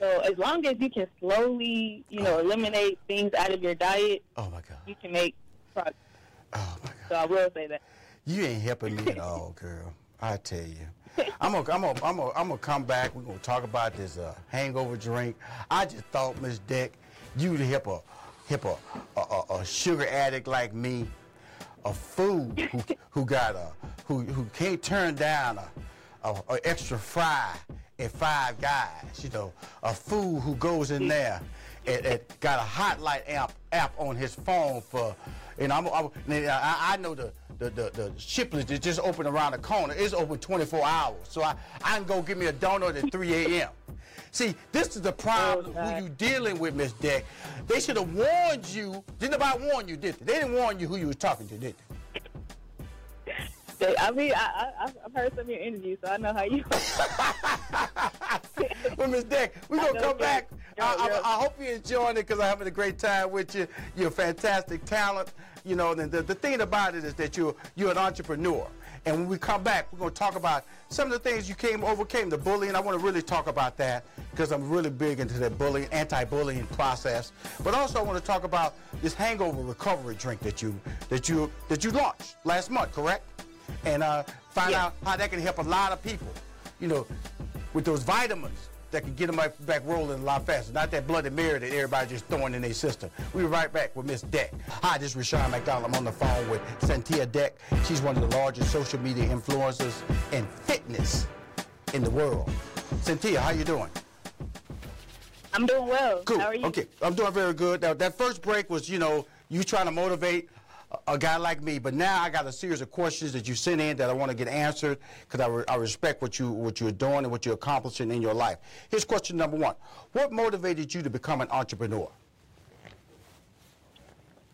So as long as you can slowly, you know, eliminate things out of your diet, Oh my God. you can make progress. Oh my God. So I will say that. You ain't helping me at all, girl. I tell you. I'm gonna, I'm gonna, I'm gonna, I'm gonna come back. We're gonna talk about this uh, hangover drink. I just thought, Miss Deck, you'd help a, help a, a, a, a sugar addict like me, a fool who, who got a, who, who can't turn down a, a, a extra fry at Five Guys. You know, a fool who goes in there and, and got a hot light app app on his phone for, and I'm, I'm I, I know the the the, the Shipley's is just open around the corner. It's open 24 hours, so I I can go get me a donut at 3 a.m. See, this is the problem Oh, who you dealing with, Miss Deck. They should have warned you. Didn't nobody warn you, did they? They didn't warn you who you was talking to, did they? I mean, I, I, I've heard some of your interviews, so I know how you. well, Miss Deck, we're gonna come that. back. I, I, I, hope you're enjoying it because I'm having a great time with you. You're a fantastic talent. You know, and the, the thing about it is that you're you're an entrepreneur. And when we come back, we're going to talk about some of the things you came overcame, the bullying. I want to really talk about that because I'm really big into the bullying, anti-bullying process. But also I want to talk about this hangover recovery drink that you that you that you launched last month, correct? And uh, find yeah. out how that can help a lot of people. You know, with those vitamins that can get them back, back rolling a lot faster. Not that Bloody Mary that everybody just throwing in their system. We'll be right back with Miss Deck. Hi, this is Rushion McDonald. I'm on the phone with Santia Deck. She's one of the largest social media influencers in fitness in the world. Santia, how you doing? I'm doing well. Cool. How are you? Okay, I'm doing very good. Now, that first break was, you know, you trying to motivate a guy like me. But now I got a series of questions that you sent in that I want to get answered because I, re I respect what you what you're doing and what you're accomplishing in your life. Here's question number one: What motivated you to become an entrepreneur?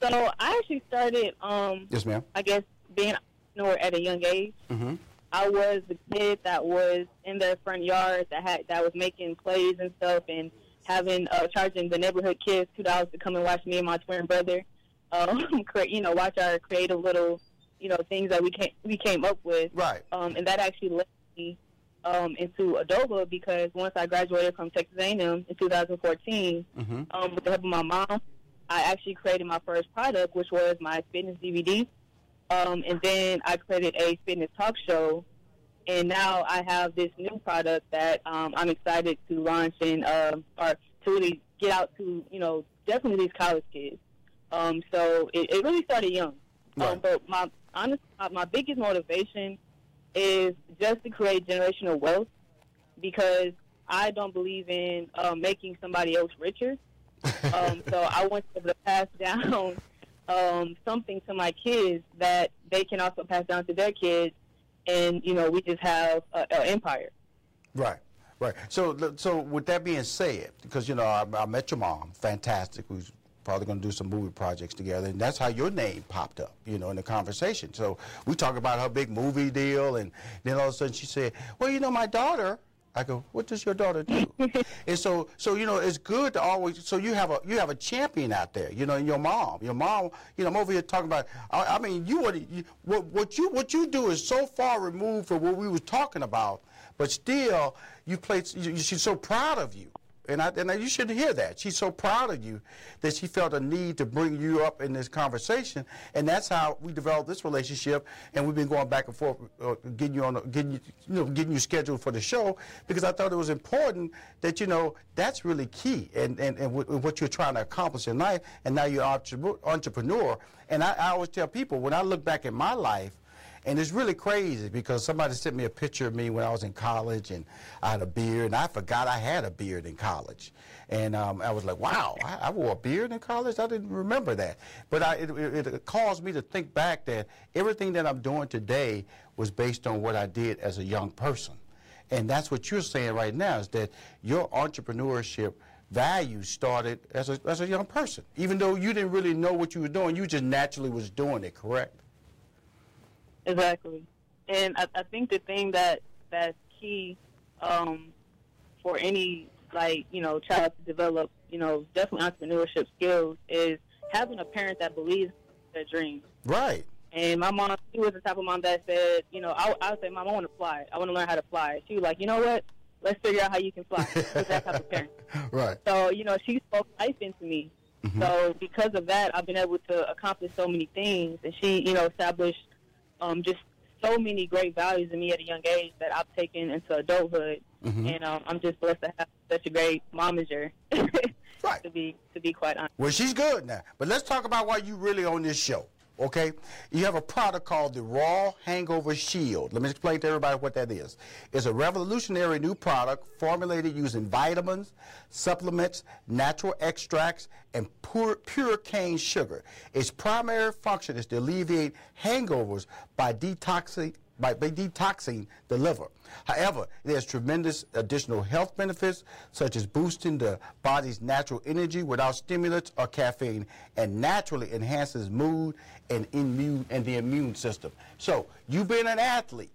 So I actually started. Um, yes, ma'am. I guess being an entrepreneur at a young age. Mm -hmm. I was the kid that was in their front yard that had that was making plays and stuff and having uh, charging the neighborhood kids two dollars to come and watch me and my twin brother um, you know, watch our creative little, you know, things that we came we came up with. Right. Um, and that actually led me um, into adulthood because once I graduated from Texas A&M in 2014, mm-hmm. um, with the help of my mom, I actually created my first product, which was my fitness DVD. Um, and then I created a fitness talk show. And now I have this new product that um, I'm excited to launch and uh, or to really get out to, you know, definitely these college kids. Um, so it, it really started young. Um, right. Um, but my honest, uh, my biggest motivation is just to create generational wealth because I don't believe in uh, making somebody else richer. um, so I want to pass down um, something to my kids that they can also pass down to their kids, and you know we just have an empire. Right. Right. So, so with that being said, because you know I, I met your mom, fantastic, who's probably going to do some movie projects together. And that's how your name popped up, you know, in the conversation. So we talk about her big movie deal, and then all of a sudden she said, well, you know, my daughter, I go, what does your daughter do? and so, so you know, it's good to always. So you have a you have a champion out there, you know, your mom. Your mom, you know, I'm over here talking about. I, I mean, you what you, what what you what you do is so far removed from what we were talking about, but still, you play. You, she's so proud of you. And, I, and you shouldn't hear that. She's so proud of you that she felt a need to bring you up in this conversation. And that's how we developed this relationship. And we've been going back and forth, uh, getting you on, getting you, you know, getting you scheduled for the show because I thought it was important that, you know, that's really key and, and, and what you're trying to accomplish in life. And now you're an entrepreneur. And I, I always tell people, when I look back at my life, and it's really crazy because somebody sent me a picture of me when I was in college and I had a beard and I forgot I had a beard in college. And um, I was like, wow, I, I, wore a beard in college? I didn't remember that. But I, it, it, it caused me to think back that everything that I'm doing today was based on what I did as a young person. And that's what you're saying right now is that your entrepreneurship value started as a, as a young person. Even though you didn't really know what you were doing, you just naturally was doing it, correct? Exactly, and I, I think the thing that that's key um, for any like you know child to develop you know definitely entrepreneurship skills is having a parent that believes their dreams. Right. And my mom, she was the type of mom that said, you know, I, I would say, Mom, I want to fly. I want to learn how to fly. She was like, you know what? Let's figure out how you can fly. That type of parent. Right. So, you know, she spoke life into me. Mm-hmm. So because of that, I've been able to accomplish so many things. And she, you know, established um, just so many great values in me at a young age that I've taken into adulthood, mm-hmm. and um, I'm just blessed to have such a great momager. right. To be to be quite honest. Well, she's good now, but let's talk about why you really on this show. Okay, you have a product called the Raw Hangover Shield. Let me explain to everybody what that is. It's a revolutionary new product formulated using vitamins, supplements, natural extracts, and pure, pure cane sugar. Its primary function is to alleviate hangovers by detoxing, by, by detoxing the liver. However, has tremendous additional health benefits, such as boosting the body's natural energy without stimulants or caffeine, and naturally enhances mood and immune and the immune system. So, you've been an athlete,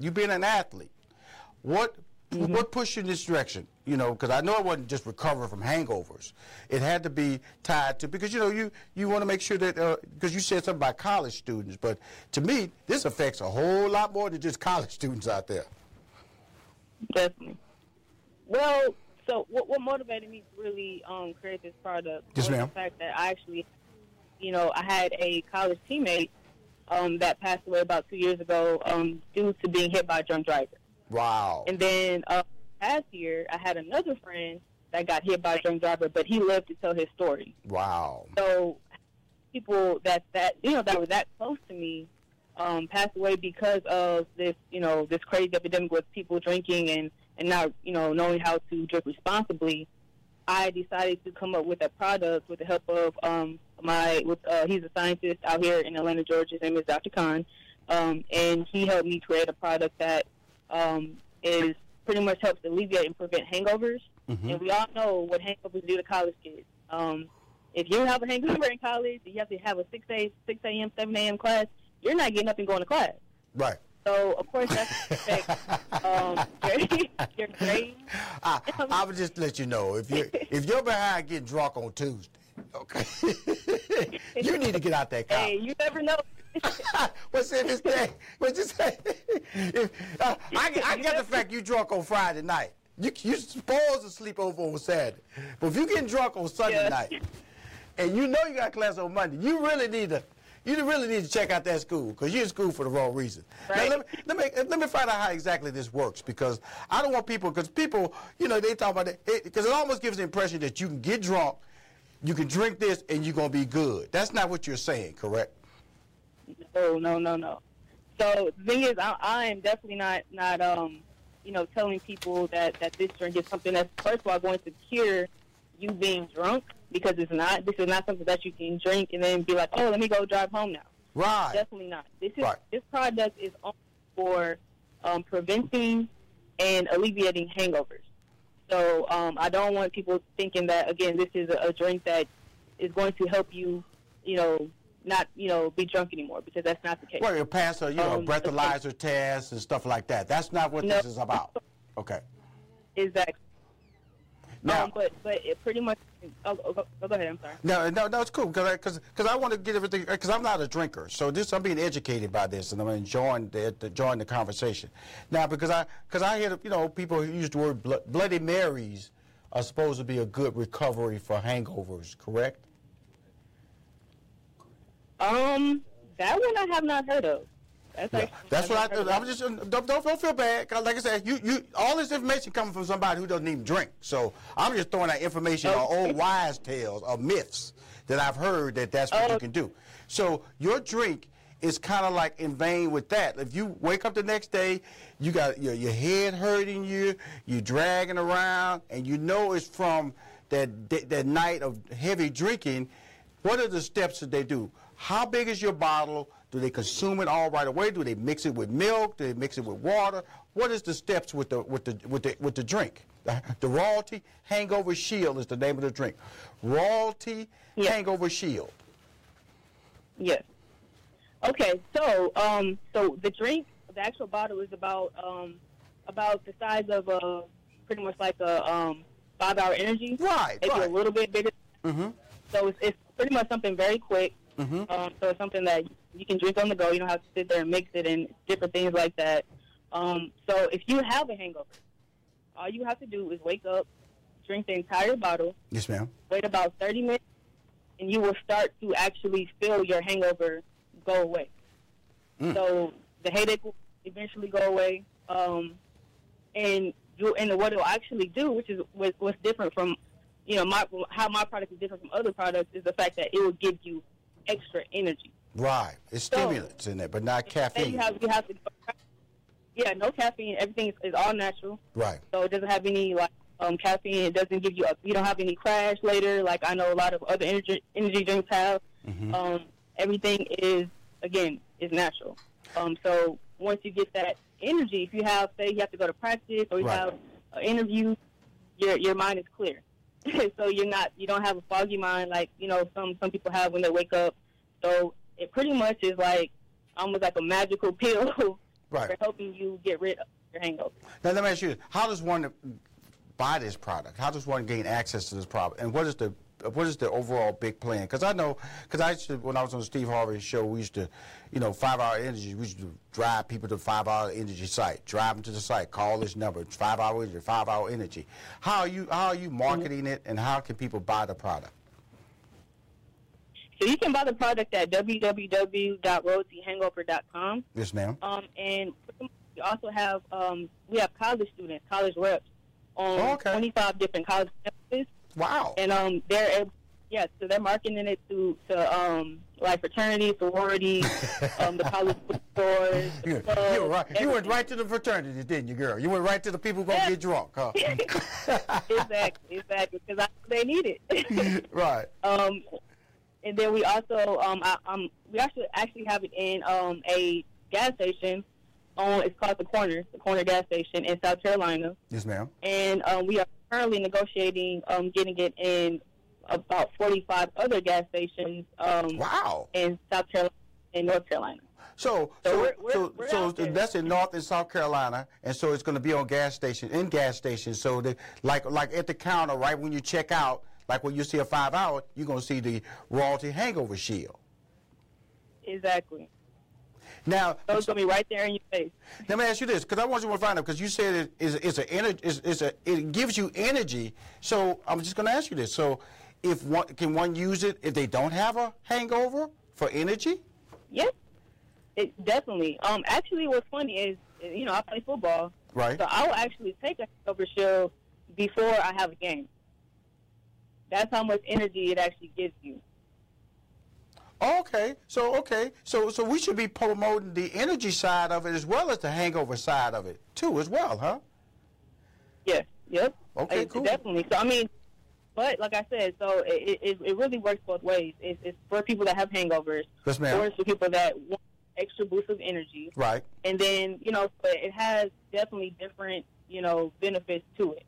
You've been an athlete, what Mm-hmm. What pushed you in this direction? You know, because I know it wasn't just recover from hangovers. It had to be tied to because you know you you want to make sure that because uh, you said something about college students, but to me this affects a whole lot more than just college students out there. Definitely. Well, so what, what motivated me to really um, create this product yes, was ma'am. the fact that I actually, you know, I had a college teammate um, that passed away about two years ago um, due to being hit by a drunk driver. Wow. And then uh, last year, I had another friend that got hit by a drunk driver, but he lived to tell his story. Wow. So people that that you know that were that close to me um, passed away because of this you know this crazy epidemic with people drinking and and not you know knowing how to drink responsibly. I decided to come up with a product with the help of um, my with uh, he's a scientist out here in Atlanta, Georgia. His name is Dr. Khan, um, and he helped me create a product that um, is pretty much helps alleviate and prevent hangovers. Mm-hmm. And we all know what hangovers do to college kids. Um, if you have a hangover in college, you have to have a 6 a 6 a.m. 7 a.m. class. You're not getting up and going to class. Right. So of course that's affect um, your, your grades. I, I would just let you know if you if you're behind getting drunk on Tuesday, okay, you need to get out that car. Hey, you never know. What's in this day? What you say? If, uh, I, I get the fact you drunk on Friday night. You you supposed to sleep over on Saturday, but if you getting drunk on Sunday Yeah. night, and you know you got class on Monday, you really need to. You really need to check out that school because you're in school for the wrong reason. Right. Now, let, me, let, me, let me find out how exactly this works because I don't want people, because people, you know, they talk about it, because it, almost gives the impression that you can get drunk, you can drink this, and you're going to be good. That's not what you're saying, correct? No, no, no, no. So the thing is, I, I am definitely not not um, you know, telling people that that this drink is something that's first of all going to cure you being drunk because it's not. This is not something that you can drink and then be like, oh, let me go drive home now. Right. Definitely not. This is Right. this product is only for um, preventing and alleviating hangovers. So um, I don't want people thinking that again, this is a, a drink that is going to help you, you know, not you know be drunk anymore because that's not the case. Well, you'll pass a you know Um, breathalyzer test and stuff like that. That's not what No. this is about. Okay. Exactly. Now, um, but but it pretty much. Oh, oh, go, oh, go ahead. I'm sorry. no, no, no, it's cool because because because I want to get everything because I'm not a drinker, so this I'm being educated by this and I'm enjoying the, the enjoying the conversation. Now, because I because I hear you know people who use the word blo- Bloody Marys are supposed to be a good recovery for hangovers, correct? Um, that one I have not heard of. That's Yeah, that's what I. I'm just um, don't, don't don't feel bad. 'cause like I said, you you all this information coming from somebody who doesn't even drink. So I'm just throwing that information on Okay. old wise tales or myths that I've heard that that's what you Oh. can do. So your drink is kind of like in vain with that. If you wake up the next day, you got your your head hurting you, you're dragging around, and you know it's from that that that night of heavy drinking. What are the steps that they do? How big is your bottle? Do they consume it all right away? Do they mix it with milk? Do they mix it with water? What is the steps with the with the with the with the drink? The, Royalty Hangover Shield is the name of the drink. Royalty Yeah. Hangover Shield. Yes. Okay, so um, so the drink, the actual bottle is about um, about the size of a pretty much like a um, five hour energy. Right, Maybe right. a little bit bigger. Mm-hmm. So it's, it's pretty much something very quick. Mhm. Um, so it's something that you can drink on the go. You don't have to sit there and mix it and different things like that. Um, so if you have a hangover, all you have to do is wake up, drink the entire bottle, Yes, ma'am. wait about 30 minutes, and you will start to actually feel your hangover go away. Mm. So the headache will eventually go away. Um, and you and what it'll actually do, which is what, what's different from, you know, my how my product is different from other products, is the fact that it will give you extra energy. Right. It's So- stimulants in there, but not caffeine. you have you have to, yeah, no caffeine. Everything is, is all natural. right. So it doesn't have any like um, caffeine. It doesn't give you a, you don't have any crash later like I know a lot of other energy energy drinks have. Mm-hmm. Um, everything is again is natural. Um, so once you get that energy, if you have say you have to go to practice or you Right. have an interview, your your mind is clear. so you're not you don't have a foggy mind like you know some some people have when they wake up. So it pretty much is like almost like a magical pill Right. for helping you get rid of your hangover. Now let me ask you: How does one buy this product? How does one gain access to this product? And what is the what is the overall big plan? Because I know, because I used to, when I was on the Steve Harvey show, we used to, you know, Five Hour Energy, we used to drive people to Five Hour Energy site, drive them to the site, call this number, Five Hour Energy, Five Hour Energy. How are you, how are you mm-hmm. marketing it, and how can people buy the product? So you can buy the product at www.royaltyhangover.com. Yes, ma'am. Um, and we also have um, we have college students, college reps on Oh, okay. 25 different college campuses, Wow. and um, they're able, yeah, so they're marketing it to to um, like fraternities, sororities, um, the college bookstores. You, clubs, you, were right. you went right to the fraternities, didn't you, girl? You went right to the people who gonna get drunk, huh? exactly, exactly, because they need it. right. Um, and then we also um, I, um we actually actually have it in um a gas station on it's called the Corner, the Corner gas station in South Carolina, Yes, ma'am. and um, we are currently negotiating um getting it in about 45 other gas stations um Wow. in South Carolina and North Carolina. So, So so, we're- we're- so, we're so that's in North and South Carolina, and so it's going to be on gas station, in gas stations. So, the, like, like at the counter, right when you check out, like when you see a five hour, you're going to see the royalty hangover shield. Exactly. Now, So it's gonna be right there in your face. let me ask you this, because I want you to find out, because you said it is it's a energy, it's, it's a it gives you energy. So I'm just going to ask you this. So, if one can one use it if they don't have a hangover for energy? Yes, it definitely. Um, actually, what's funny is, you know, I play football, Right. So I will actually take a hangover shield before I have a game. That's how much energy it actually gives you. Okay, so okay, so so we should be promoting the energy side of it as well as the hangover side of it too, as well, huh? Yes. Yep. Okay, cool. Definitely. So I mean, but like I said, so it it, it really works both ways. It's, it's for people that have hangovers, Yes, ma'am. or it's for people that want extra boost of energy. Right. and then you know but it has definitely different you know benefits to it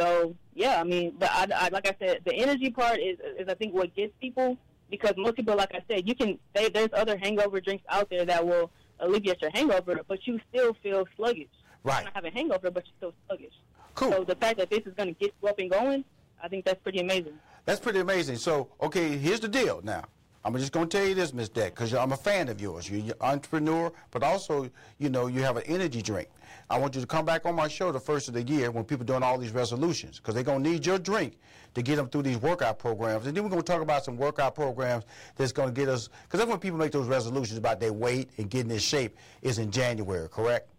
so yeah i mean but I, I like i said the energy part is is i think what gets people because most people like i said you can they, there's other hangover drinks out there that will alleviate your hangover but you still feel sluggish Right. you have a hangover but you're still sluggish Cool. so the fact that this is going to get you up and going i think that's pretty amazing That's pretty amazing. So, okay, here's the deal now. I'm just going to tell you this, Miss Deck, because I'm a fan of yours. You're an entrepreneur, but also, you know, you have an energy drink. I want you to come back on my show the first of the year when people are doing all these resolutions, because they're going to need your drink to get them through these workout programs. And then we're going to talk about some workout programs that's going to get us, because that's when people make those resolutions about their weight and getting in shape is in January, correct?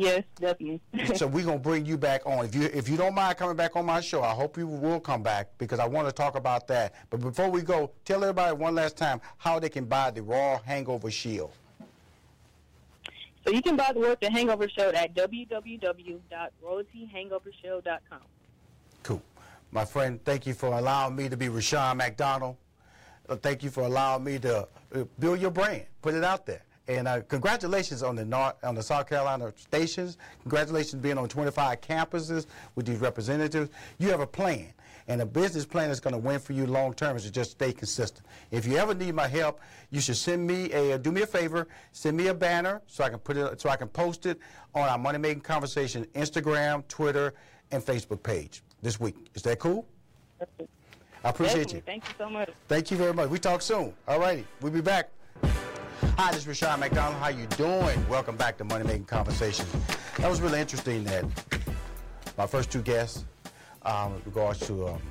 Yes definitely so we're gonna bring you back on. If you if you don't mind coming back on my show, I hope you will come back because I want to talk about that. But before we go, tell everybody one last time how they can buy the Raw Hangover Shield. so you can buy the work the hangover show at www.royaltyhangovershow.com Cool. My friend, thank you for allowing me to be Rushion McDonald. Uh, thank you for allowing me to uh, build your brand, put it out there. And uh, congratulations on the North, on the South Carolina stations. Congratulations being on 25 campuses with these representatives. You have a plan, and a business plan that's going to win for you long term is to just stay consistent. If you ever need my help, you should send me a do me a favor, send me a banner so I can put it so I can post it on our Money Making Conversation Instagram, Twitter, and Facebook page this week. Is that cool? I appreciate Definitely. you. Thank you so much. Thank you very much. We talk soon. All righty. We'll be back. Hi, this is Rushion McDonald. How you doing? Welcome back to Money Making Conversations. That was really interesting that my first two guests, um, with regards to um,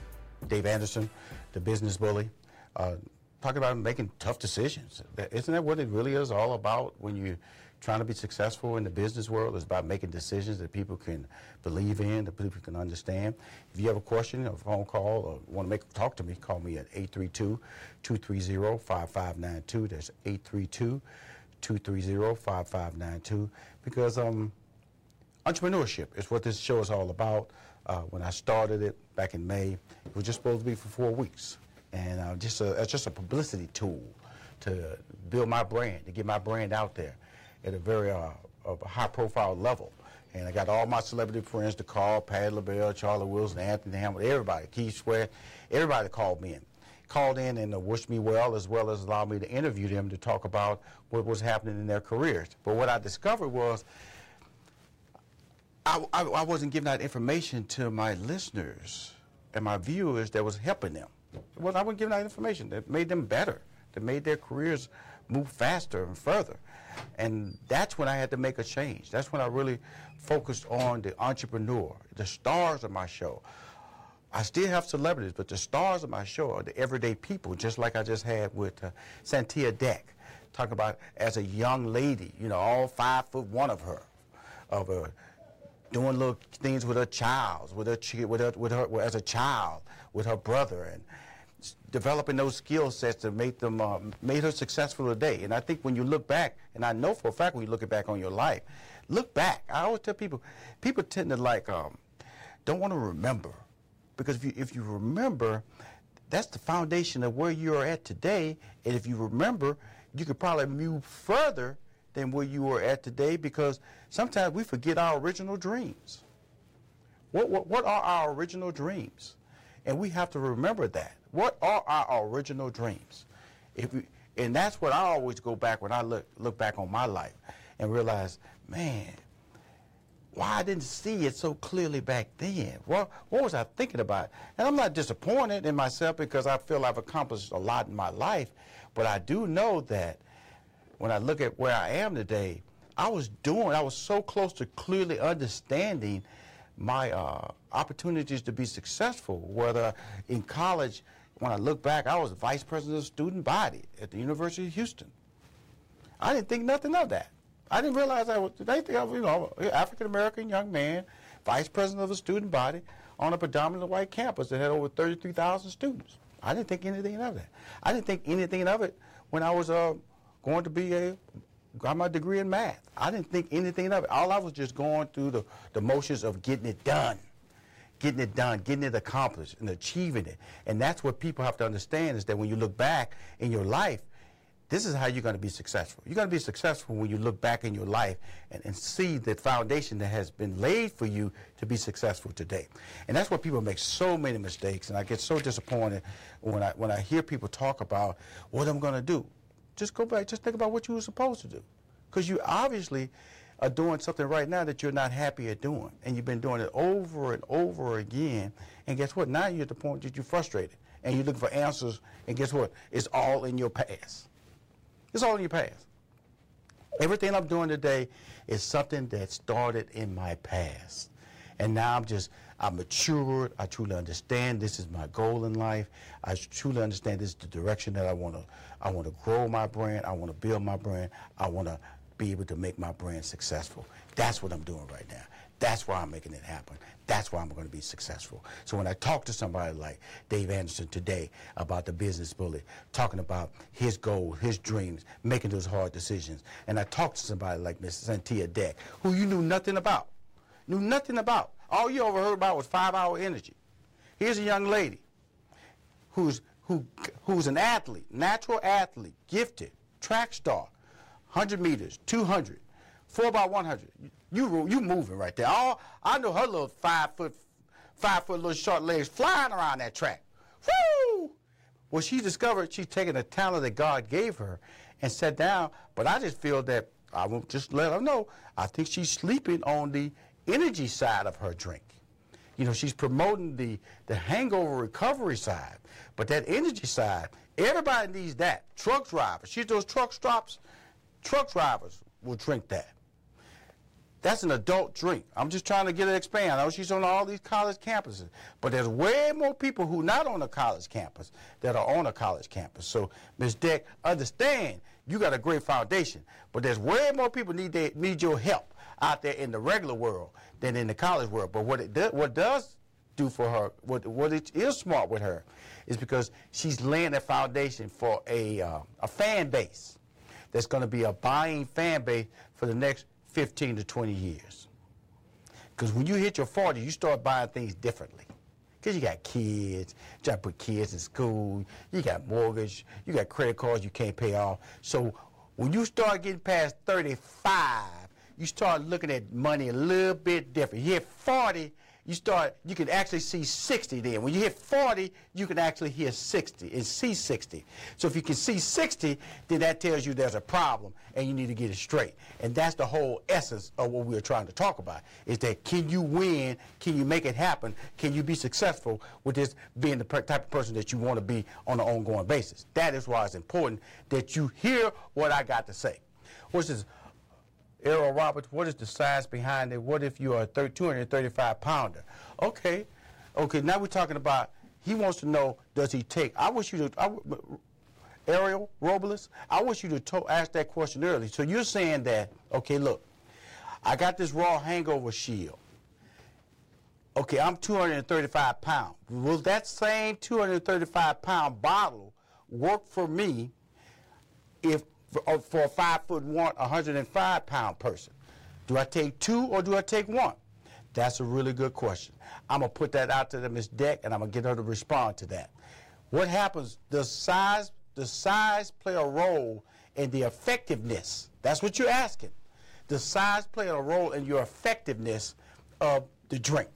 Dave Anderson, the business bully, uh, talking about making tough decisions. Isn't that what it really is all about when you're trying to be successful in the business world? is about making decisions that people can believe in, that people can understand. If you have a question, a phone call, or want to make talk to me, call me at 832-230-5592. That's 832-230-5592 because um, entrepreneurship is what this show is all about. Uh, when I started it back in May, it was just supposed to be for four weeks, and uh, just a, it's just a publicity tool to build my brand, to get my brand out there at a very uh, a high-profile level. And I got all my celebrity friends to call, Pat LaBelle, Charlie Wilson, Anthony Hamilton, everybody, Keith Sweat, everybody called me in called in and uh, wished me well, as well as allowed me to interview them to talk about what was happening in their careers. But what I discovered was I, I, I wasn't giving out information to my listeners and my viewers that was helping them. Well, I wasn't giving out information that made them better, that made their careers move faster and further. And that's when I had to make a change. That's when I really focused on the entrepreneur, the stars of my show. I still have celebrities, but the stars of my show are the everyday people, just like I just had with uh, Santia Deck, talking about as a young lady, you know, all five foot one of her, of her, doing little things with her child, with her, with her, with her, as a child, with her brother, and developing those skill sets to make them uh, made her successful today. And I think when you look back, and I know for a fact when you look back on your life, look back. I always tell people, people tend to like um, don't want to remember because if you, if you remember, that's the foundation of where you're at today. And if you remember, you could probably move further than where you were at today because sometimes we forget our original dreams. What, what, what are our original dreams? And we have to remember that. What are our original dreams? If we, and that's what I always go back when I look, look back on my life and realize, man, why I didn't see it so clearly back then. What, what was I thinking about? And I'm not disappointed in myself because I feel I've accomplished a lot in my life, but I do know that when I look at where I am today, I was doing, I was so close to clearly understanding my uh, opportunities to be successful, whether in college, when I look back, I was vice president of the student body at the University of Houston. I didn't think nothing of that. I didn't realize I was, they think I was, you know, African American young man, vice president of a student body on a predominantly white campus that had over 33,000 students. I didn't think anything of that. I didn't think anything of it when I was uh, going to be a, got my degree in math. I didn't think anything of it. All I was just going through the, the motions of getting it done, getting it done, getting it accomplished, and achieving it. And that's what people have to understand is that when you look back in your life, this is how you're going to be successful. You're going to be successful when you look back in your life and, and see the foundation that has been laid for you to be successful today. And that's where people make so many mistakes. And I get so disappointed when I, when I hear people talk about what I'm going to do. Just go back, just think about what you were supposed to do. Because you obviously are doing something right now that you're not happy at doing. And you've been doing it over and over again. And guess what? Now you're at the point that you're frustrated. And you're looking for answers. And guess what? It's all in your past. It's all in your past. Everything I'm doing today is something that started in my past. And now I'm just, I'm matured. I truly understand this is my goal in life. I truly understand this is the direction that I want to, I want to grow my brand. I want to build my brand. I want to be able to make my brand successful. That's what I'm doing right now. That's why I'm making it happen. That's why I'm going to be successful. So when I talk to somebody like Dave Anderson today about the business bully, talking about his goals, his dreams, making those hard decisions, and I talk to somebody like Miss Santia Deck, who you knew nothing about, knew nothing about. All you ever heard about was five-hour energy. Here's a young lady who's who who's an athlete, natural athlete, gifted, track star, 100 meters, 200, 4 by 100. You you moving right there. All I know her little five foot, five foot little short legs flying around that track. Woo! Well, she discovered she's taking the talent that God gave her and sat down. But I just feel that I won't just let her know. I think she's sleeping on the energy side of her drink. You know, she's promoting the, the hangover recovery side. But that energy side, everybody needs that. Truck drivers, she's those truck stops, truck drivers will drink that. That's an adult drink. I'm just trying to get it expand. I know she's on all these college campuses, but there's way more people who not on a college campus that are on a college campus. So, Ms. Deck, understand you got a great foundation, but there's way more people need they, need your help out there in the regular world than in the college world. But what it do, what does do for her, what what it is smart with her, is because she's laying a foundation for a uh, a fan base that's going to be a buying fan base for the next 15 to 20 years. Because when you hit your 40, you start buying things differently. Because you got kids, you got to put kids in school, you got mortgage, you got credit cards you can't pay off. So when you start getting past 35, you start looking at money a little bit different. You hit 40, you start, you can actually see 60 then. When you hit 40, you can actually hear 60 and see 60. So if you can see 60, then that tells you there's a problem and you need to get it straight. And that's the whole essence of what we're trying to talk about, is that can you win? Can you make it happen? Can you be successful with this being the type of person that you want to be on an ongoing basis? That is why it's important that you hear what I got to say. Which is Errol Roberts, what is the science behind it? What if you are a 235 pounder? Okay, okay, now we're talking about, he wants to know, does he take, I wish you to, I, Ariel Robles, I wish you to ask that question early. So you're saying that, okay, look, I got this raw hangover shield. Okay, I'm 235 pounds. Will that same 235 pound bottle work for me if for, uh, for a five foot one, 105 pound person? Do I take two or do I take one? That's a really good question. I'm gonna put that out to the Miss Deck, and I'm gonna get her to respond to that. What happens? Does size does size play a role in the effectiveness? That's what you're asking. Does size play a role in your effectiveness of the drink?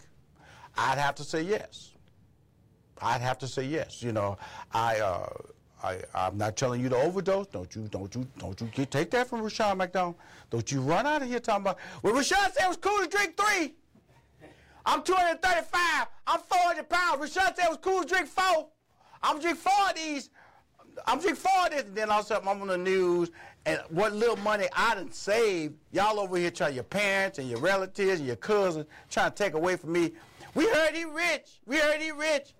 I'd have to say yes. I'd have to say yes. You know, I. Uh, I, I'm not telling you to overdose. Don't you, don't you, don't you get, take that from Rushion McDonald. Don't you run out of here talking about, well, Rushion said it was cool to drink three. I'm 235. I'm 400 pounds. Rushion said it was cool to drink four. I'm drink four of these. I'm drink four of this. And then all of a sudden I'm on the news and what little money I done saved, y'all over here trying, your parents and your relatives and your cousins trying to take away from me. We heard he rich. We heard he rich.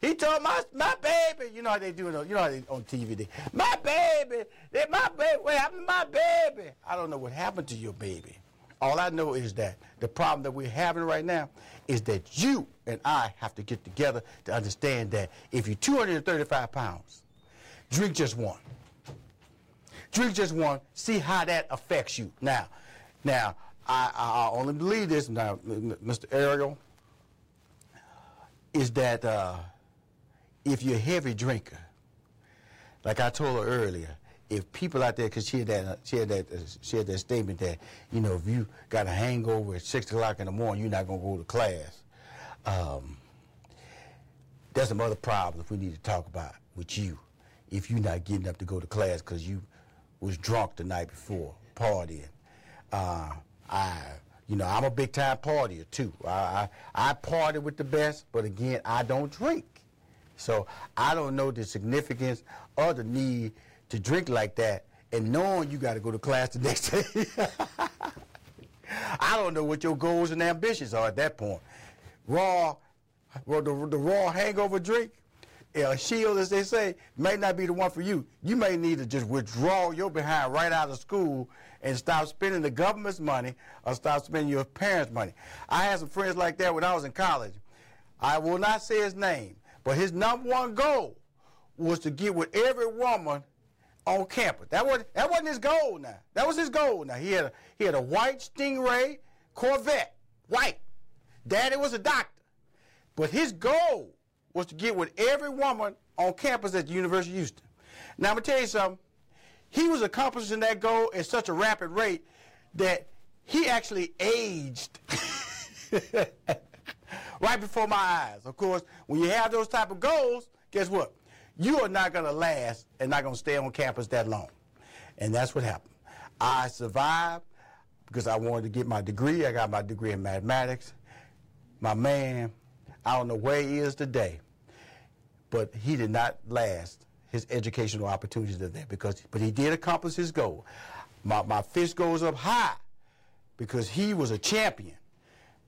He told my my baby, you know how they do it, you know how they on TV. They, my baby, they, my baby, what happened to my baby? I don't know what happened to your baby. All I know is that the problem that we're having right now is that you and I have to get together to understand that if you're 235 pounds, drink just one. Drink just one. See how that affects you. Now, now I, I only believe this now, Mr. Ariel, is that. Uh, if you're a heavy drinker, like I told her earlier, if people out there, because she had that, she had that, uh, she had that statement that, you know, if you got a hangover at six o'clock in the morning, you're not gonna go to class. Um, there's some other problems we need to talk about with you if you're not getting up to go to class because you was drunk the night before partying. Uh, I, you know, I'm a big time partier too. I, I, I party with the best, but again, I don't drink. So I don't know the significance or the need to drink like that and knowing you got to go to class the next day. I don't know what your goals and ambitions are at that point. Raw, well, the, the raw hangover drink, a shield, as they say, may not be the one for you. You may need to just withdraw your behind right out of school and stop spending the government's money or stop spending your parents' money. I had some friends like that when I was in college. I will not say his name, but his number one goal was to get with every woman on campus. That was that wasn't his goal now. That was his goal now. He had a he had a white Stingray Corvette, white. Daddy was a doctor. But his goal was to get with every woman on campus at the University of Houston. Now I'm gonna tell you something. He was accomplishing that goal at such a rapid rate that he actually aged right before my eyes. Of course, when you have those type of goals, guess what? You are not going to last and not going to stay on campus that long. And that's what happened. I survived because I wanted to get my degree. I got my degree in mathematics. My man, I don't know where he is today, but he did not last his educational opportunities are there because, but he did accomplish his goal. My, my fist goes up high because he was a champion.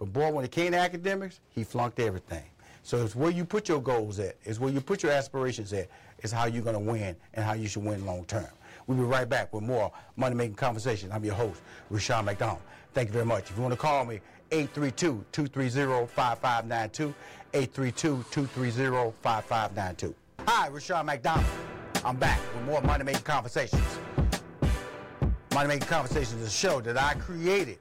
But boy, when it came to academics, he flunked everything. So it's where you put your goals at, it's where you put your aspirations at, is how you're going to win and how you should win long term. We'll be right back with more Money Making Conversation. I'm your host, Rushion McDonald. Thank you very much. If you want to call me, 832-230-5592, 832-230-5592. Hi, Rushion McDonald. I'm back with more Money Making Conversations. Money Making Conversations is a show that I created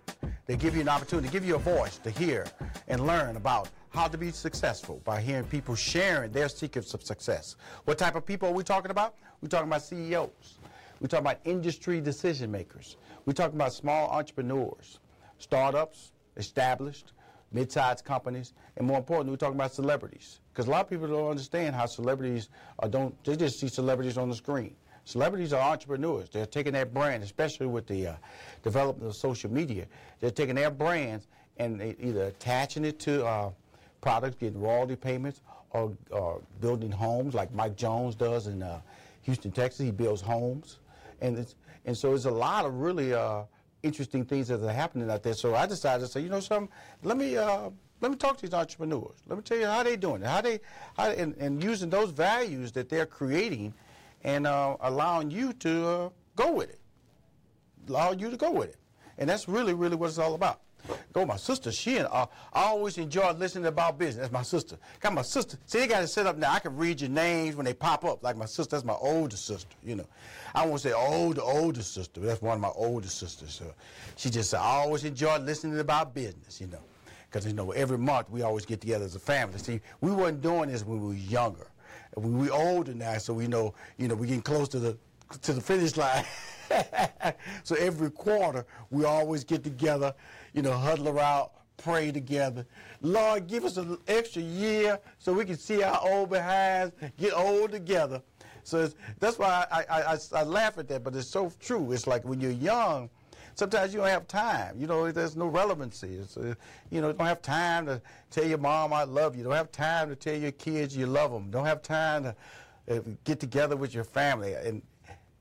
they give you an opportunity, to give you a voice to hear and learn about how to be successful by hearing people sharing their secrets of success. What type of people are we talking about? We're talking about CEOs. We're talking about industry decision makers. We're talking about small entrepreneurs, startups, established, mid-sized companies, and more importantly, we're talking about celebrities. Because a lot of people don't understand how celebrities are don't they just see celebrities on the screen. Celebrities are entrepreneurs. They're taking their brand, especially with the uh, development of social media. They're taking their brands and either attaching it to uh, products, getting royalty payments, or, or, building homes like Mike Jones does in uh, Houston, Texas. He builds homes, and and so there's a lot of really uh, interesting things that are happening out there. So I decided to say, you know, something. Let me uh, let me talk to these entrepreneurs. Let me tell you how they're doing it, how they, how, and, and using those values that they're creating, and uh, allowing you to uh, go with it, allow you to go with it, and that's really, really what it's all about. Go, my sister. She and uh, I always enjoy listening about business. That's my sister. Got my sister. See, they got it set up now. I can read your names when they pop up. Like my sister. That's my older sister. You know, I won't say older, older sister. That's one of my older sisters. So she just always enjoy listening about business. You know, because you know every month we always get together as a family. See, we weren't doing this when we were younger. We we older now, so we know. You know, we getting close to the to the finish line. so every quarter we always get together you know, huddle around, pray together. Lord, give us an extra year so we can see our old behinds get old together. So that's why I, I, I, I, laugh at that, but it's so true. It's like when you're young, sometimes you don't have time. You know, there's no relevancy. Uh, you know, you don't have time to tell your mom I love you. Don't have time to tell your kids you love them. Don't have time to uh, get together with your family. And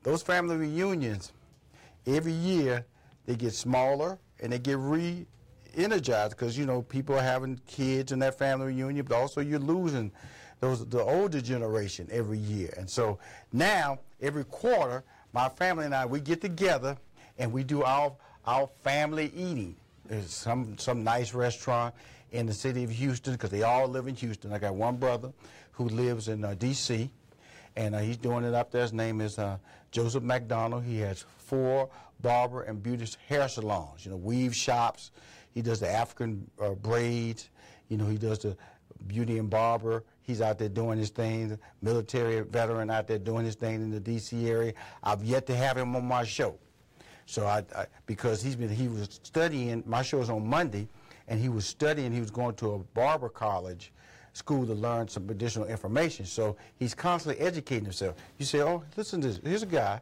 those family reunions, every year, they get smaller and they get re-energized because you know people are having kids in that family reunion, but also you're losing those the older generation every year. And so now every quarter, my family and I we get together and we do our our family eating. There's some some nice restaurant in the city of Houston because they all live in Houston. I got one brother who lives in uh, D.C. and uh, he's doing it up there. His name is uh, Joseph McDonald. He has four barber and beauty hair salons, you know, weave shops. He does the African uh, braids. You know, he does the beauty and barber. He's out there doing his thing. Military veteran out there doing his thing in the D.C. area. I've yet to have him on my show. So I, I because he's been he was studying. My show is on Monday, and he was studying. He was going to a barber college school to learn some additional information. So he's constantly educating himself. You say, oh, listen to this. Here's a guy.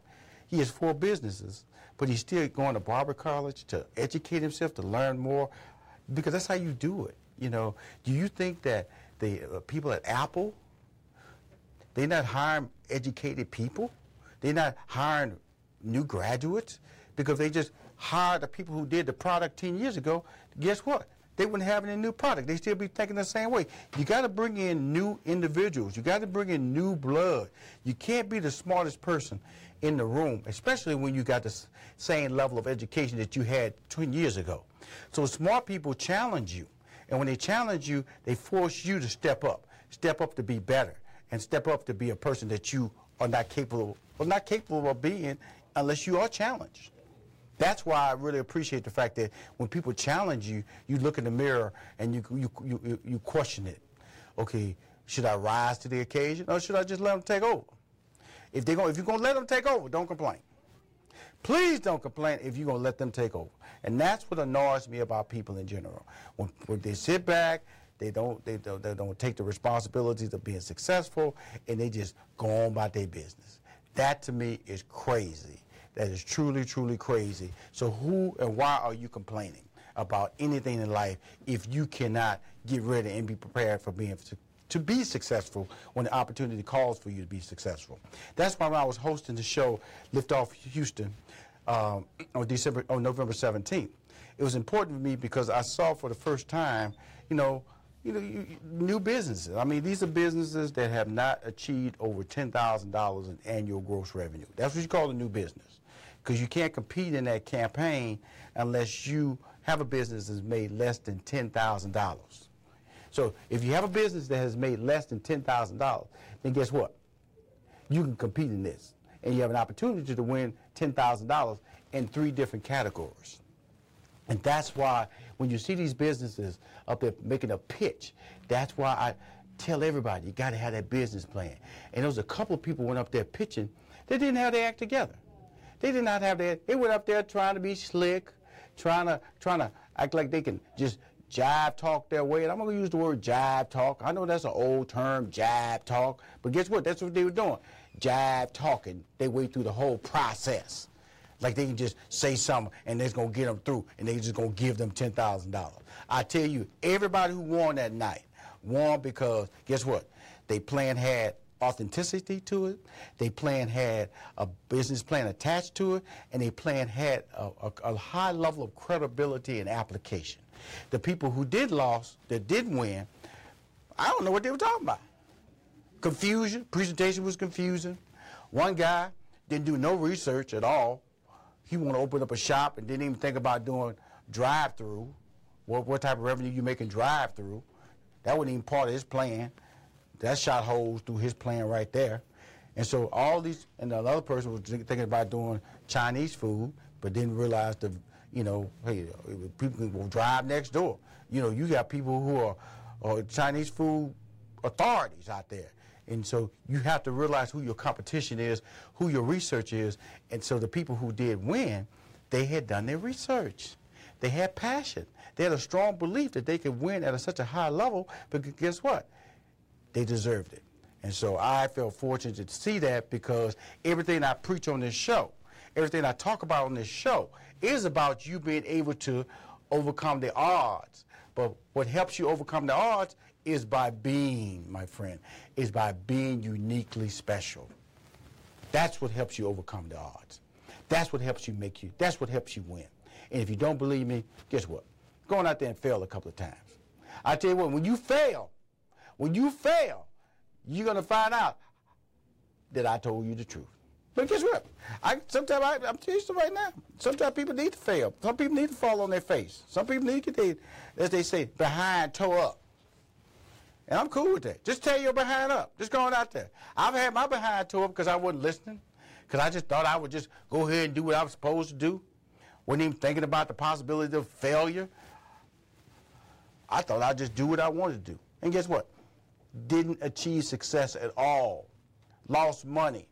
He has four businesses but he's still going to barber college to educate himself, to learn more, because that's how you do it. You know, do you think that the uh, people at Apple, they're not hiring educated people? They're not hiring new graduates because they just hired the people who did the product 10 years ago. Guess what? They wouldn't have any new product. They still be thinking the same way. You got to bring in new individuals. You got to bring in new blood. You can't be the smartest person in the room, especially when you got the same level of education that you had 20 years ago. So smart people challenge you. And when they challenge you, they force you to step up, step up to be better, and step up to be a person that you are not capable, or not capable of being unless you are challenged. That's why I really appreciate the fact that when people challenge you, you look in the mirror and you, you, you, you question it. Okay, should I rise to the occasion or should I just let them take over? If they're going, if you're going to let them take over, don't complain. Please don't complain if you're going to let them take over. And that's what annoys me about people in general. When, when they sit back, they don't, they, don't, they don't take the responsibilities of being successful, and they just go on about their business. That to me is crazy. That is truly, truly crazy. So who and why are you complaining about anything in life if you cannot get ready and be prepared for being to be successful when the opportunity calls for you to be successful. That's why when I was hosting the show Lift Off Houston um, on December on November 17th, it was important for me because I saw for the first time, you know, you know, you, new businesses. I mean, these are businesses that have not achieved over $10,000 in annual gross revenue. That's what you call a new business. Because you can't compete in that campaign unless you have a business that's made less than $10,000. So if you have a business that has made less than $10,000, then guess what? You can compete in this. And you have an opportunity to win $10,000 in three different categories. And that's why when you see these businesses up there making a pitch, that's why I tell everybody you got to have that business plan. And there was a couple of people went up there pitching. They didn't have their act together. They did not have that. They went up there trying to be slick, trying to trying to act like they can just jive talk their way. And I'm going to use the word jive talk. I know that's an old term, jive talk. But guess what? That's what they were doing. Jive talking their way through the whole process. Like they can just say something and they're going to get them through and they're just going to give them $10,000. I tell you, everybody who won that night won because guess what? They plan had authenticity to it. They plan had a business plan attached to it, and they plan had a, a, a, high level of credibility and application. The people who did lose, that did win, I don't know what they were talking about. Confusion, presentation was confusing. One guy didn't do no research at all. He wanted to open up a shop and didn't even think about doing drive-through. What, what type of revenue you making drive-through? That wasn't even part of his plan. That shot holes through his plan right there. And so all these, and the other person was thinking about doing Chinese food, but didn't realize the, you know, hey, people will drive next door. You know, you got people who are, are Chinese food authorities out there. And so you have to realize who your competition is, who your research is. And so the people who did win, they had done their research. They had passion. They had a strong belief that they could win at a, such a high level. But guess what? They deserved it. And so I felt fortunate to see that because everything I preach on this show, everything I talk about on this show, is about you being able to overcome the odds. But what helps you overcome the odds is by being, my friend, is by being uniquely special. That's what helps you overcome the odds. That's what helps you make you, that's what helps you win. And if you don't believe me, guess what? Go on out there and fail a couple of times. I tell you what, when you fail, when you fail, you're going to find out that I told you the truth. But guess what? I sometimes I, I'm telling you right now. Sometimes people need to fail. Some people need to fall on their face. Some people need to get their, as they say, behind toe up. And I'm cool with that. Just tear your behind up. Just going out there. I've had my behind toe up because I wasn't listening. Because I just thought I would just go ahead and do what I was supposed to do. Wasn't even thinking about the possibility of failure. I thought I'd just do what I wanted to do. And guess what? Didn't achieve success at all, lost money.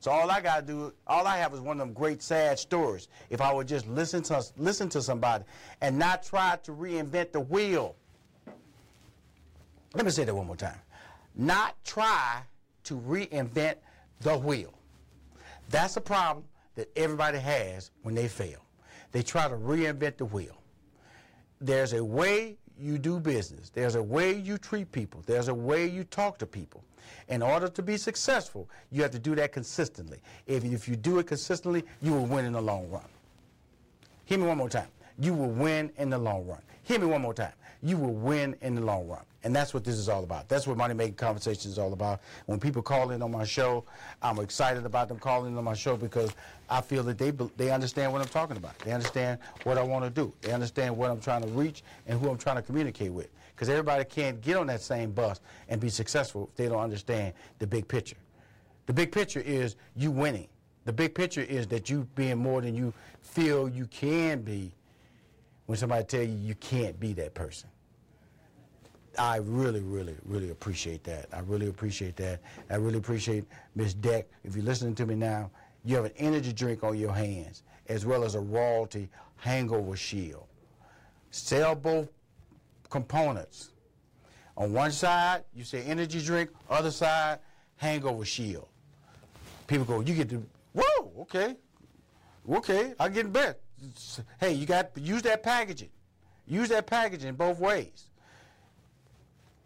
So all I got to do, all I have is one of them great sad stories. If I would just listen to listen to somebody and not try to reinvent the wheel. Let me say that one more time. Not try to reinvent the wheel. That's a problem that everybody has when they fail. They try to reinvent the wheel. There's a way you do business. There's a way you treat people. There's a way you talk to people. In order to be successful, you have to do that consistently. If, if you do it consistently, you will win in the long run. Hear me one more time. You will win in the long run. Hear me one more time. You will win in the long run. And that's what this is all about. That's what Money Making Conversation is all about. When people call in on my show, I'm excited about them calling in on my show because I feel that they, they understand what I'm talking about. They understand what I want to do. They understand what I'm trying to reach and who I'm trying to communicate with. Because everybody can't get on that same bus and be successful if they don't understand the big picture. The big picture is you winning. The big picture is that you being more than you feel you can be when somebody tell you you can't be that person. I really, really, really appreciate that. I really appreciate that. I really appreciate Miss Deck. If you're listening to me now, you have an energy drink on your hands, as well as a royalty hangover shield. Sell both components. On one side, you say energy drink, other side, hangover shield. People go, you get the, whoa, okay, okay, I get in bed. Hey, you got use that packaging. Use that packaging both ways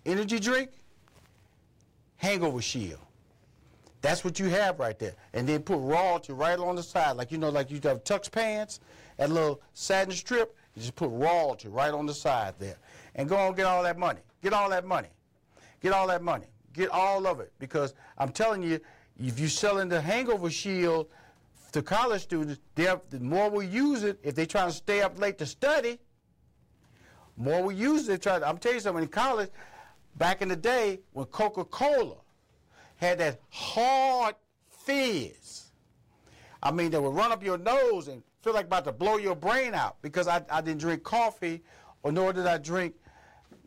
energy drink, hangover shield. That's what you have right there. And then put royalty right along the side. Like, you know, like you have tux pants, that little satin strip, you just put royalty right on the side there. And go and get all that money. Get all that money. Get all that money. Get all of it. Because I'm telling you, if you're selling the hangover shield to college students, the more we use it, if they try to stay up late to study, more we use it. Try to, I'm telling you something, in college, Back in the day, when Coca-Cola had that hard fizz, I mean, they would run up your nose and feel like about to blow your brain out because I, I didn't drink coffee, or nor did I drink,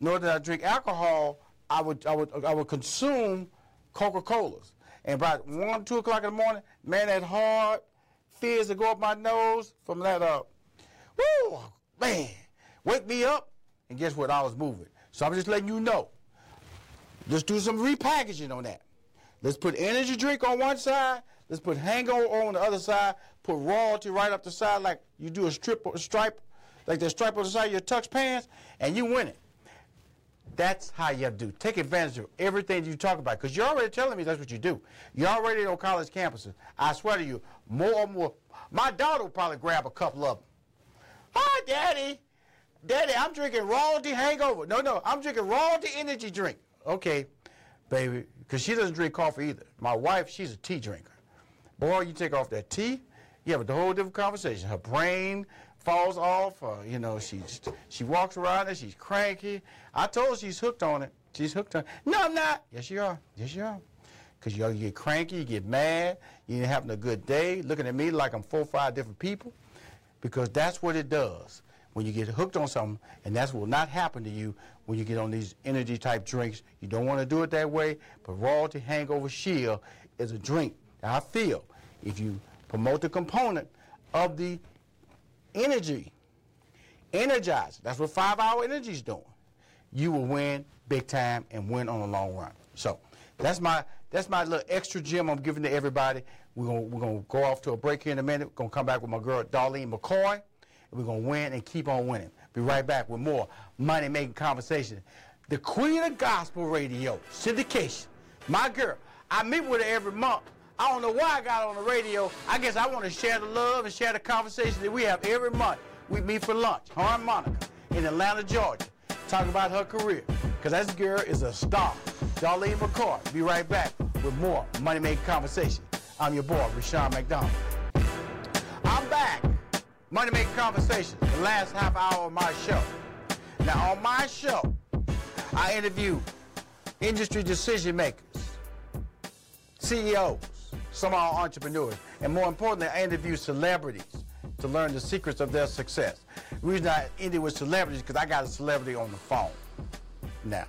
nor did I drink alcohol. I would, I would, I would consume Coca-Colas. And about one, two o'clock in the morning, man, that hard fizz to go up my nose from that, uh, woo, man, wake me up and guess what? I was moving. So I'm just letting you know. Let's do some repackaging on that. Let's put energy drink on one side. Let's put hangover on the other side. Put royalty right up the side like you do a strip a stripe, like the stripe on the side of your tux pants, and you win it. That's how you have to do. Take advantage of everything you talk about because you're already telling me that's what you do. You're already on college campuses. I swear to you, more and more. My daughter will probably grab a couple of them. Hi, Daddy. Daddy, I'm drinking royalty hangover. No, no, I'm drinking royalty energy drink. Okay, baby, because she doesn't drink coffee either. My wife, she's a tea drinker. Boy, you take off that tea, you have a whole different conversation. Her brain falls off. Uh, you know, she's she walks around and she's cranky. I told her she's hooked on it. She's hooked on it. No, I'm not. Yes, you are. Yes, you are. Because you, you get cranky, you get mad, you ain't having a good day, looking at me like I'm four or five different people. Because that's what it does when you get hooked on something, and that will not happen to you when you get on these energy type drinks. You don't want to do it that way, but Royalty Hangover Shield is a drink I feel if you promote the component of the energy, energize, that's what five hour energy is doing, you will win big time and win on the long run. So that's my that's my little extra gem I'm giving to everybody. We're gonna we're gonna go off to a break here in a minute. We're gonna come back with my girl Darlene McCoy. We're gonna win and keep on winning. Be right back with more money making conversation. The queen of gospel radio, syndication. My girl. I meet with her every month. I don't know why I got on the radio. I guess I want to share the love and share the conversation that we have every month. We meet for lunch, her and Monica, in Atlanta, Georgia, talking about her career. Because that girl is a star. Darlene McCoy. Be right back with more Money Making Conversation. I'm your boy, Rushion McDonald. I'm back. Money Making Conversation, the last half hour of my show. Now, on my show, I interview industry decision makers, CEOs, some are entrepreneurs, and more importantly, I interview celebrities to learn the secrets of their success. The reason I ended with celebrities because I got a celebrity on the phone. Now,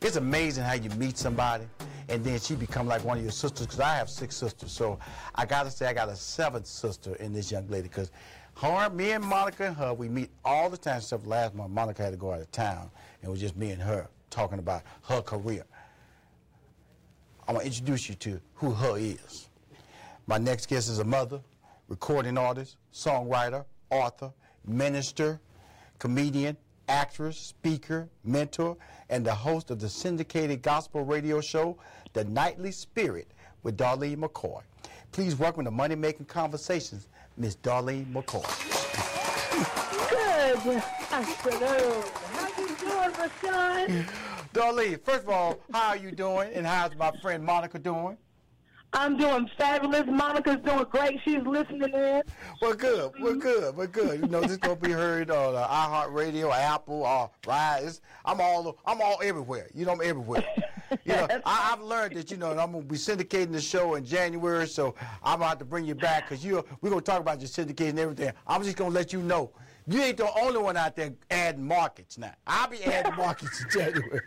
it's amazing how you meet somebody and then she become like one of your sisters because I have six sisters. So I got to say I got a seventh sister in this young lady because her, me and Monica and her, we meet all the time except last month. Monica had to go out of town and it was just me and her talking about her career. I'm going to introduce you to who her is. My next guest is a mother, recording artist, songwriter, author, minister, comedian, actress, speaker, mentor, and the host of the syndicated gospel radio show, The Nightly Spirit, with Darlene McCoy. Please welcome to Money Making Conversations, Miss Darlene McCoy. Good afternoon. How you doing, Rushion? Darlene, first of all, how are you doing, and how's my friend Monica doing? I'm doing fabulous. Monica's doing great. She's listening in. We're good. We're good. We're good. You know, this gonna be heard on uh, iHeartRadio, Apple, or Rise. I'm all. I'm all everywhere. You know, I'm everywhere. You know, I, I've learned that. You know, I'm gonna be syndicating the show in January, so I'm gonna have to bring you back because you. We're gonna talk about your syndicating and everything. I'm just gonna let you know. You ain't the only one out there adding markets now. I'll be adding markets in January.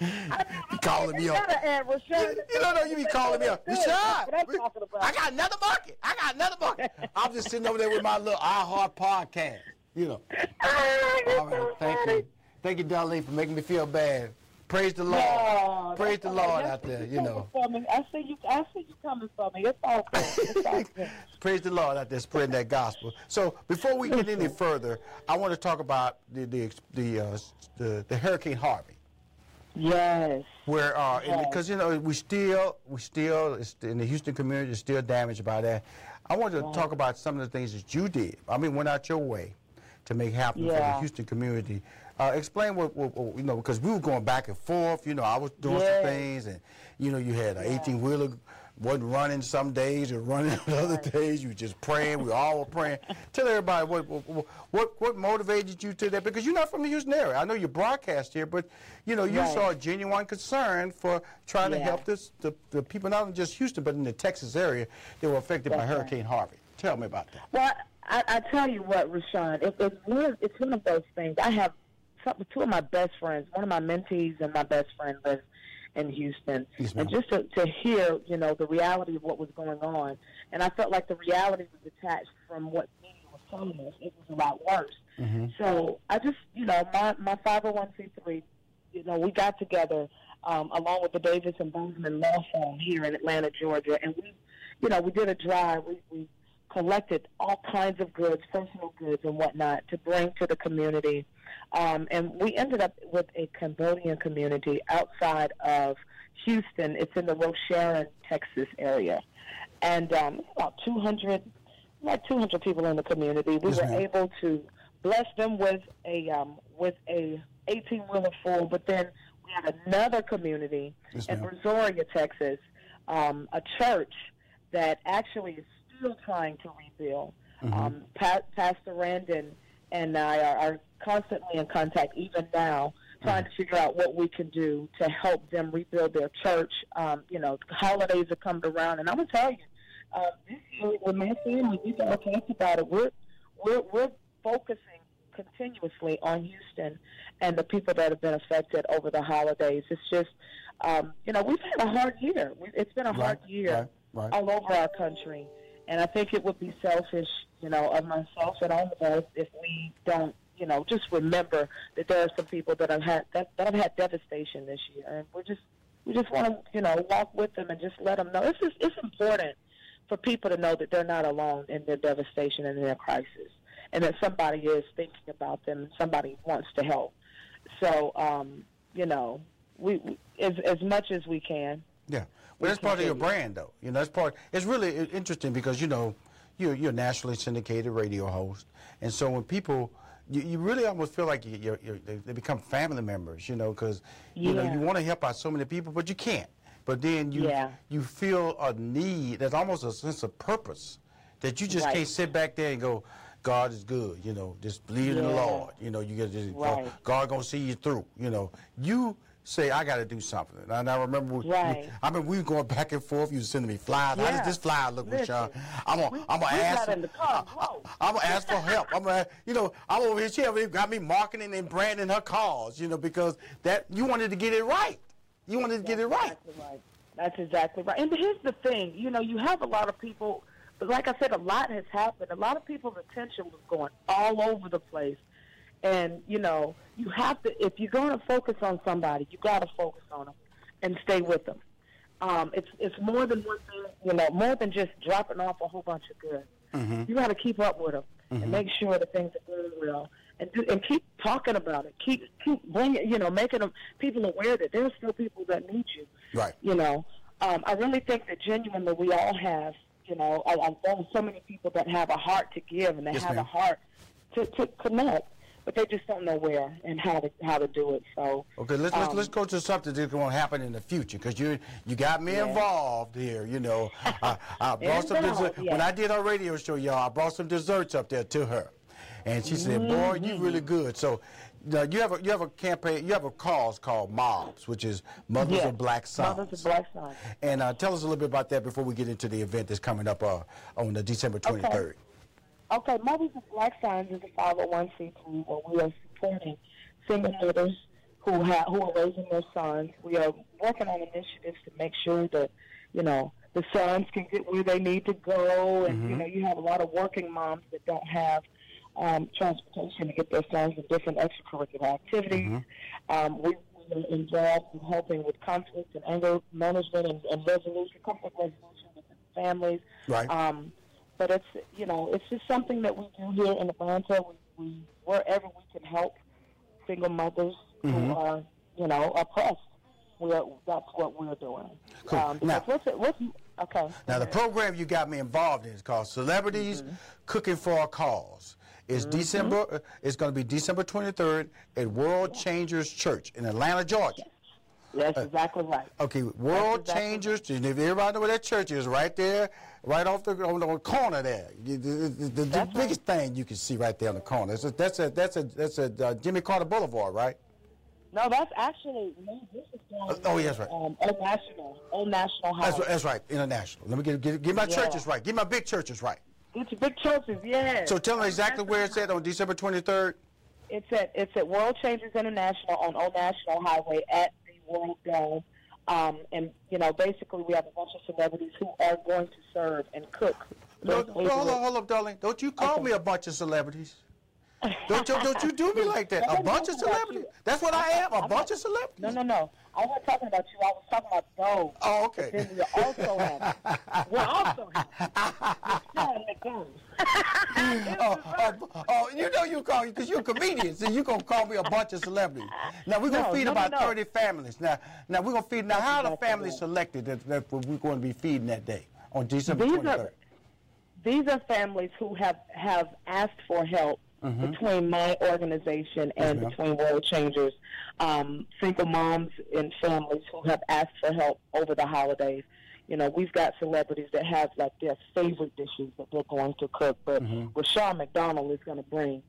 you calling me up. Add. You don't know you be calling me up. Rashad, I'm talking about. I got another market. I got another market. I'm just sitting over there with my little iHeart podcast. You know. Ah, All right. Thank you. Thank you, Darlene, for making me feel bad. Praise the Lord. Praise the Lord out there, you know. For me. I see you. I see you coming for me. It's all good. It's all good. Praise the Lord out there spreading that gospel. So before we get any further, I want to talk about the the the, uh, the, the Hurricane Harvey. Yes. where uh Yes. because you know we still we still in the Houston community is still damaged by that. I wanted to talk about some of the things that you did. I mean, went out your way to make happen for the Houston community. Uh, explain what, what, what you know because we were going back and forth. You know, I was doing some things, and you know, you had an 18 wheeler wasn't running some days or running other days. You were just praying. We all were praying. Tell everybody what, what what what motivated you to that because you're not from the Houston area. I know you broadcast here, but you know you Right. saw a genuine concern for trying to help this the, the people not in just Houston but in the Texas area that were affected by right. Hurricane Harvey. Tell me about that. Well, I, I tell you what, Rushion, it, it's one of, it's one of those things. I have some, two of my best friends, one of my mentees and my best friend lives in Houston, Yes, and just to, to hear, you know, the reality of what was going on, and I felt like the reality was detached from what media was telling us. It was a lot worse. So I just, you know, my my 501c3, you know, we got together um, along with the Davis and Bozeman Law Firm here in Atlanta, Georgia, and we, you know, we did a drive. We, we collected all kinds of goods, personal goods and whatnot, to bring to the community. Um, and we ended up with a Cambodian community outside of Houston. It's in the Rosharon, Texas area. And um, about 200, like 200 people in the community. We Yes, were ma'am. able to bless them with a um, with a 18 wheeler full, but then we had another community Yes, in ma'am. Brazoria, Texas, um, a church that actually is still trying to rebuild. Mm-hmm. Um, pa- Pastor Randon and I are, are constantly in contact, even now, trying to figure out what we can do to help them rebuild their church. Um, you know, holidays are coming around, and I'm gonna tell you, uh, this year with my family, we've all talked about it. We're we're we're focusing continuously on Houston and the people that have been affected over the holidays. It's just, um, you know, we've had a hard year. It's been a hard year right, right. all over our country, and I think it would be selfish, you know, of myself and all of us if we don't, you know, just remember that there are some people that have had that, that have had devastation this year, and we're just we just want to, you know, walk with them and just let them know. It's just, it's important for people to know that they're not alone in their devastation and their crisis, and that somebody is thinking about them and somebody wants to help. So, um, you know, we, we as as much as we can. Yeah, but that's part of your brand, though. You know, that's part. It's really interesting because you know, you're you're a nationally syndicated radio host, and so when people, you, you really almost feel like you, you're, you're they, become family members. You know, because you know you want to help out so many people, but you can't. But then you Yeah. you feel a need. There's almost a sense of purpose that you just Right. can't sit back there and go. God is good, you know. Just believe in the Lord, you know. You get just, Right. God gonna see you through, you know. You say I got to do something, and I remember we- Right. I mean, we were going back and forth. You were sending me flyers. How Yeah. does this flyer look, Rushion? I'm gonna, I'm gonna we ask. got in the car. I'm gonna ask for help. I'm gonna, you know, I'm over here. She ever got me marketing and branding her cars, you know, because that you wanted to get it right. You wanted to get it right. Exactly right. That's exactly right. And here's the thing, you know, you have a lot of people, but like I said, a lot has happened. A lot of people's attention was going all over the place. And, you know, you have to, if you're going to focus on somebody, you got to focus on them and stay with them. Um, it's, it's more than one thing, you know, more than just dropping off a whole bunch of goods. You got to keep up with them and make sure that things are going well. And, do, and keep talking about it. Keep keep bringing, you know, making them people aware that there are still people that need you Right. you know, um, I really think that genuinely we all have, you know, I, I know so many people that have a heart to give and they Yes, have ma'am. a heart to, to connect, but they just don't know where and how to how to do it. So Okay, let's let's, um, let's go to something that's going to happen in the future because you you got me involved here. You know, I, I brought some dessert when. I did our radio show, y'all. I brought some desserts up there to her, and she said, "Boy, you really Mm-hmm. good." So. Now, you have a you have a campaign you have a cause called Mobs, which is Mothers yeah, of Black Sons. Mothers of Black Sons. And uh, tell us a little bit about that before we get into the event that's coming up uh, on the December 23rd. Okay, Mothers of Black Sons is a 501c3 where we are supporting single mothers who have who are raising their sons. We are working on initiatives to make sure that you know the sons can get where they need to go, and you know you have a lot of working moms that don't have um, transportation to get their sons to different extracurricular activities. Um, we, we are involved in helping with conflict and anger management and, and resolution, conflict resolution with families. Right. Um, but it's you know it's just something that we do here in Atlanta. We, we wherever we can help single mothers Mm-hmm. who are you know oppressed. We're that's what we're doing. Cool. Um, Now- what's it, what's okay? Now, the program you got me involved in is called Celebrities Mm-hmm. Cooking for a Cause. It's December. uh, It's going to be December 23rd at World Changers Church in Atlanta, Georgia. That's exactly right. Okay, World exactly Changers. If everybody know where that church is, right there, right off the on the corner there. The, the, the, biggest thing you can see right there on the corner. That's a that's a that's a, that's a uh, Jimmy Carter Boulevard, right? No, that's actually no. This is down oh, yes, right. Um, Old National, Old National Highway. That's right, that's right. International. Let me get get, get my Yeah. churches right. Get my big churches right. It's big churches, yeah. So tell them exactly where it's at on December 23rd. It's at it's at World Changers International on Old National Highway at the World Dome. Um, and you know, basically, we have a bunch of celebrities who are going to serve and cook. No, hold on, hold up, darling. Don't you call Okay. me a bunch of celebrities. Don't you, don't you do me like that. A bunch of celebrities. That's what I am. A bunch of celebrities. No, no, no. I wasn't talking about you. I was talking about those. Oh, okay. Then we also have. We're also have. Sean McDonald. oh, oh, oh, you know you call because you're a comedian, so you gonna call me a bunch of celebrities. Now we're gonna No, feed no, about no. 30 families. Now, now we're gonna feed. Now, how are the families selected that, that we're going to be feeding that day on December These 23rd? are these are families who have have asked for help between my organization and between World Changers. Um, single moms and families who have asked for help over the holidays. You know, we've got celebrities that have like their favorite dishes that they're going to cook, but Rushion McDonald is going to bring.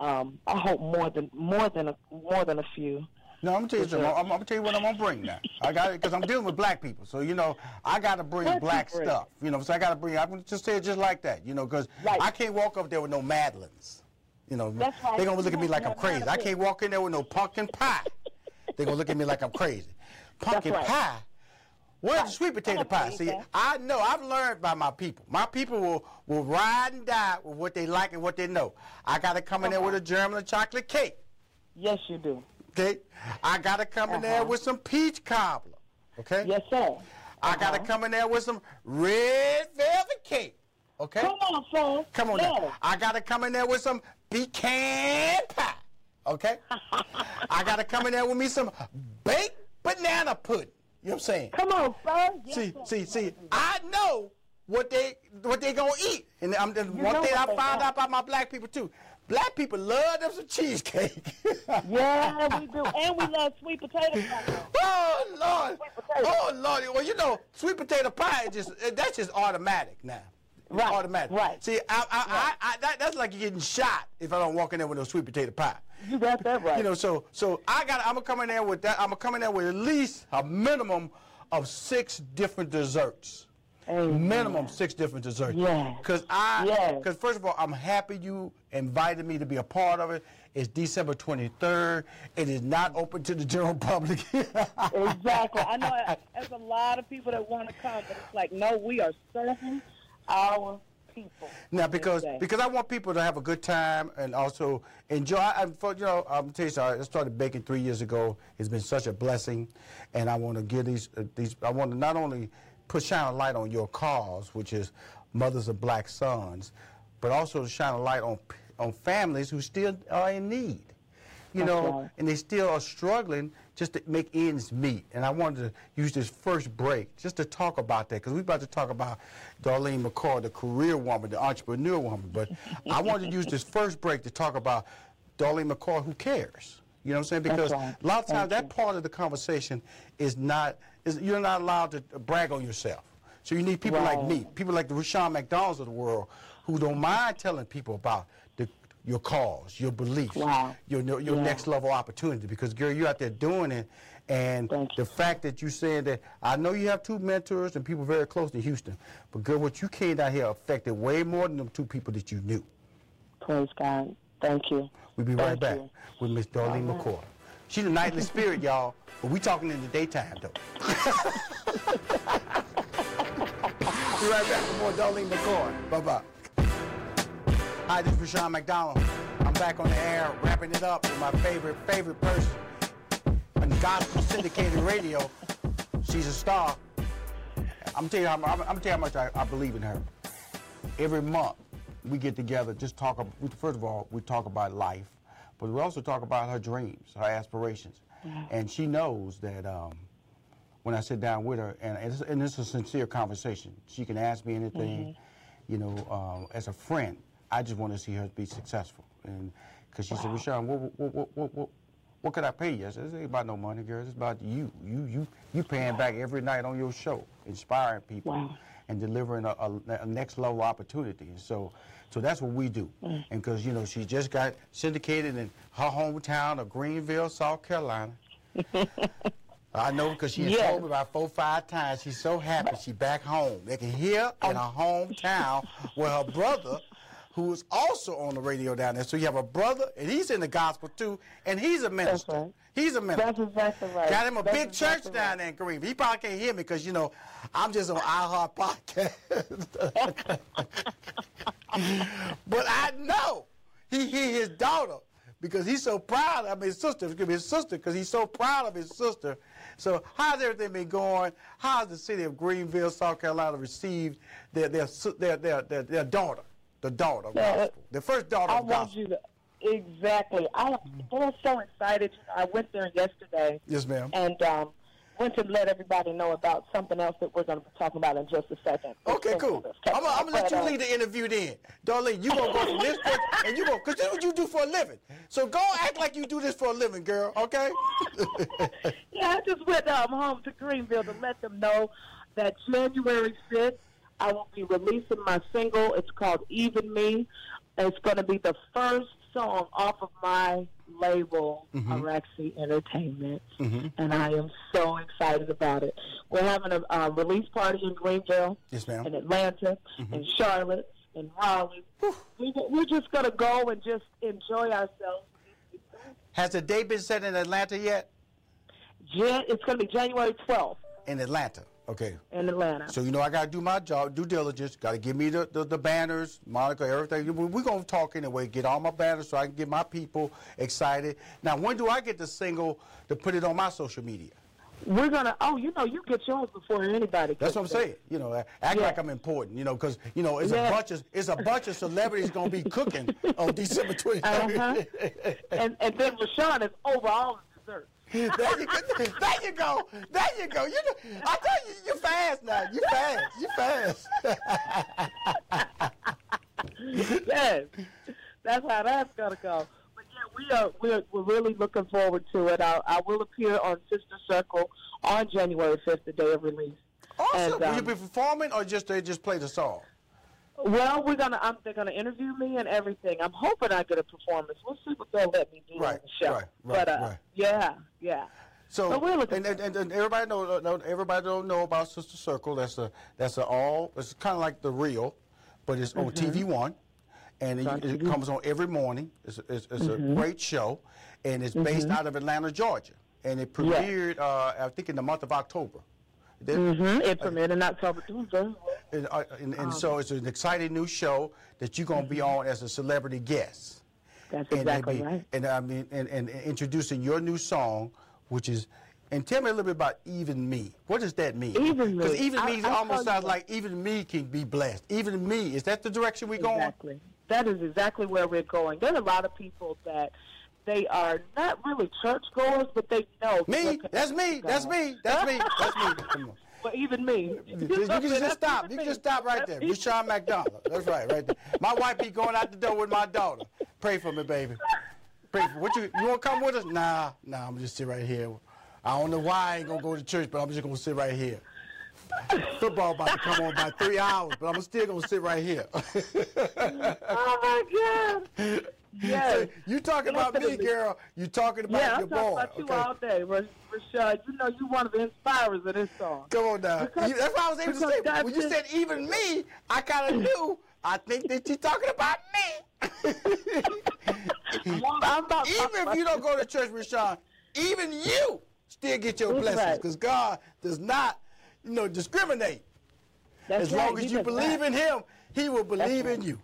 Um, I hope more than more than a, more than a few. No, I'm gonna tell you something. I'm, I'm gonna tell you what I'm gonna bring now. I got it because I'm dealing with black people, so you know I gotta bring black stuff. You know, so I gotta bring. I'm gonna just say it just like that. You know, because Right. I can't walk up there with no Madeleines. You know, they're gonna look at me like I'm crazy. I can't walk in there with no pumpkin pie. they're gonna look at me like I'm crazy. Pumpkin right. pie. Where's the sweet potato pie? See. I know. I've learned by my people. My people will, will ride and die with what they like and what they know. I got to come in there with a German chocolate cake. Yes, you do. Okay, I gotta come in there Uh-huh. with some peach cobbler. Okay, Yes, sir. I gotta Uh-huh. come in there with some red velvet cake. Okay, Come on, son. come on yes. I gotta come in there with some pecan pie. Okay, I gotta come in there with me some baked banana pudding. You know what I'm saying? Come on, son. Yes, See, sir. see, see. I know what they what they gonna eat, and I'm, and one thing I found out about my black people too. Black people love them some cheesecake. Yeah, we do. And we love sweet potato pie. Oh Lord! Oh Lord! Well, you know, sweet potato pie is just that's just automatic now. Right, Automatic. right. See, I, I, I, I, that, that's like you're getting shot if I don't walk in there with no sweet potato pie. You got that right. You know, so so I got. I'm gonna come in there with that. I'm gonna come in there with at least a minimum of six different desserts. Amen. Minimum six different desserts. Yes. Cause I, Yes. cause first of all, I'm happy you invited me to be a part of it. It's December 23rd. It is not open to the general public. Exactly. I know there's a lot of people that want to come, but it's like, no, we are serving our people. Now, because because I want people to have a good time and also enjoy. And for you know, I'm tell you something. I started baking three years ago. It's been such a blessing, and I want to give these uh, these. I want to not only put shine a light on your cause, which is mothers of black sons, but also to shine a light on on families who still are in need. You That's know, right. and they still are struggling just to make ends meet. And I wanted to use this first break just to talk about that because we're about to talk about Darlene McCoy, the career woman, the entrepreneur woman. But I wanted to use this first break to talk about Darlene McCoy, who cares. You know what I'm saying? Because right. a lot of times Thank that you. part of the conversation is not, is you're not allowed to brag on yourself. So you need people like me, people like the Rushion McDonald's of the world, who don't mind telling people about your cause, your beliefs, Wow. your your Yeah. next level opportunity. Because girl, you're out there doing it, and Thank you. the fact that you saying that I know you have two mentors and people very close to Houston, but girl, what you came down here affected way more than them two people that you knew. Praise God. Thank you. We'll be right back you. with Miss Darlene right. McCoy. She's a nightly spirit, y'all, but we talking in the daytime though. be right back with more Darlene McCoy. Bye bye. Hi, this is Rushion McDonald. I'm back on the air, wrapping it up with my favorite, favorite person on gospel syndicated radio. She's a star. I'm telling you how, I'm, I'm telling you how much I, I believe in her. Every month we get together, just talk. First of all, we talk about life, but we also talk about her dreams, her aspirations, and she knows that um, when I sit down with her, and it's, and it's a sincere conversation. She can ask me anything, you know, um, as a friend. I just want to see her be successful, and because she said, "Rushion, what, what, what, what, what, what could I pay you?" I said, "This ain't about no money, girl. It's about you. You, you, you paying back every night on your show, inspiring people." Wow. and delivering a, a, a next level opportunity. And so, so that's what we do. Mm. And because you know she just got syndicated in her hometown of Greenville, South Carolina. I know because she Yes. told me about four, five times. She's so happy she's back home. They can hear in her hometown where her brother, who is also on the radio down there. So you have a brother, and he's in the gospel too, and he's a minister. right. He's a minister. That's exactly right. Got him a That's big church exactly down there in Greenville. He probably can't hear me because, you know, I'm just on iHeart podcast. but I know he hit his daughter because he's so proud. I mean, his sister. It's gonna be his sister because he's so proud of his sister. So how's everything been going? How's the city of Greenville, South Carolina, received their their their their, their, their daughter, the daughter of gospel, the first daughter I of want gospel? you to exactly. I was so excited. I went there yesterday. Yes, ma'am. And um, went to let everybody know about something else that we're going to be talking about in just a second. Okay, cool. I'm gonna, I'm gonna let you uh, lead the interview then. Darlene, you're gonna go from this and you go, cause this is what you do for a living. So go act like you do this for a living, girl, okay? Yeah, I just went um, home to Greenville to let them know that January 5th, I will be releasing my single. It's called Even Me. It's going to be the first song off of my label, Mm-hmm. Araxi Entertainment, and I am so excited about it. We're having a uh, release party in Greenville, Yes, ma'am. in Atlanta, in Charlotte, in Raleigh. We, we're just going to go and just enjoy ourselves. Has the date been set in Atlanta yet? Jan- it's going to be January 12th In Atlanta, okay. in Atlanta. So you know I gotta do my job, due diligence. Gotta give me the, the, the banners, Monica, everything. We- We're gonna talk anyway. Get all my banners so I can get my people excited. Now, when do I get the single to put it on my social media? We're gonna. Oh, you know, you get yours before anybody. That's what I'm saying. You know, act like I'm important. You know, because you know it's a bunch of it's a bunch of celebrities gonna be cooking on December 23rd. Uh-huh. and and then Rushion is over all the desserts. There you go. There you go. There you go. You know, I tell you, you fast now. You fast. You fast. yes, that's how that's gonna go. But yeah, we are we're, we're really looking forward to it. I, I will appear on Sister Circle on January fifth, the day of release. Awesome. And, Will you um, be performing or just they just play the song? Well, we're gonna um, they're gonna interview me and everything. I'm hoping I get a performance. We'll see what they'll let me do Right, on the show. right, right, but uh, right. yeah, yeah. So we're looking and, and, and, and everybody know, know everybody don't know about Sister Circle. That's a that's a all. It's kind of like the real, but it's on Mm-hmm. TV One, and it, it comes on every morning. It's, it's, it's Mm-hmm. a great show, and it's based out of Atlanta, Georgia, and it premiered uh, I think in the month of October. It did? Mm-hmm. It premiered in October. Doing. And, uh, and, and so it's an exciting new show that you're gonna be on as a celebrity guest. That's and exactly be- right. And I mean, and, and introducing your new song, which is, and tell me a little bit about "Even Me." What does that mean? Even Me. Because "Even I- Me" I'll almost tell sounds like "Even Me" can be blessed. Even me is that the direction we're going? Exactly. That is exactly where we're going. There are a lot of people that they are not really churchgoers, but they know. Me? That's me. That's me. That's me. That's me. Come on. But even me. You can just stop. You can just stop right there. That's Rushion McDonald. That's right, right there. My wife be going out the door with my daughter. Pray for me, baby. Pray for what you you want to come with us? Nah, nah. I'm just sit right here. I don't know why I ain't gonna go to church, but I'm just gonna sit right here. Football about to come on by three hours, but I'm still gonna sit right here. Oh my God. Yes. you talking about me, girl? You talking about Yeah, your I'm talking boy? about you okay. all day, Rash- Rashad. You know you one of the inspirers of this song. Come on now. Because- You- That's why I was able to say when you said- even me, I kind of knew. I think that you're talking about me. I'm about even if you don't go to church, Rushion, even you still get your That's blessings right. because God does not, you know, discriminate. That's as right. long as He you believe not. in Him, He will believe right. in you.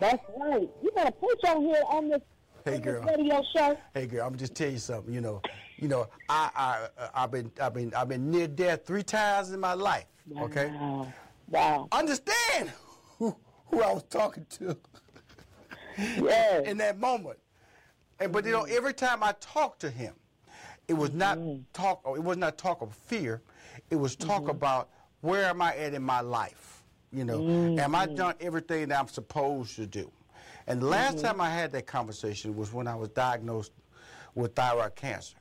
That's right. You got to preach on here on this, Hey, girl. radio show. Hey, girl, I'm just tell you something. You know, you know, I, I, uh, I've been, I've been, I've been near death three times in my life. Okay, Wow. Wow. understand who, who I was talking to. Yes. in that moment. And but you know, mm-hmm. every time I talked to him, it was not mm-hmm. talk. It was not talk of fear. It was talk mm-hmm. about where am I at in my life. You know, am I mm-hmm. done everything that I'm supposed to do? And the last mm-hmm. time I had that conversation was when I was diagnosed with thyroid cancer.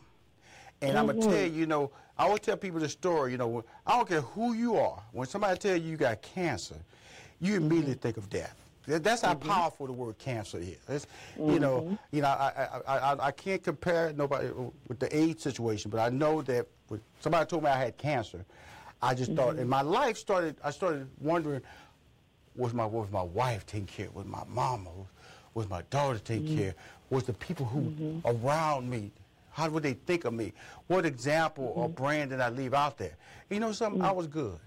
And I'm gonna mm-hmm. tell you, you know, I always tell people the story. You know, I don't care who you are. When somebody tells you you got cancer, you immediately think of death. That's how powerful the word cancer is. It's, You know, you know, I, I, I, I can't compare nobody with the AIDS situation, but I know that when somebody told me I had cancer, I just thought, mm-hmm. and my life started. I started wondering, was my was my wife taking care? Was my mama? Was, was my daughter taking mm-hmm. care? Was the people who mm-hmm. around me? How would they think of me? What example or brand did I leave out there? You know something? I was good.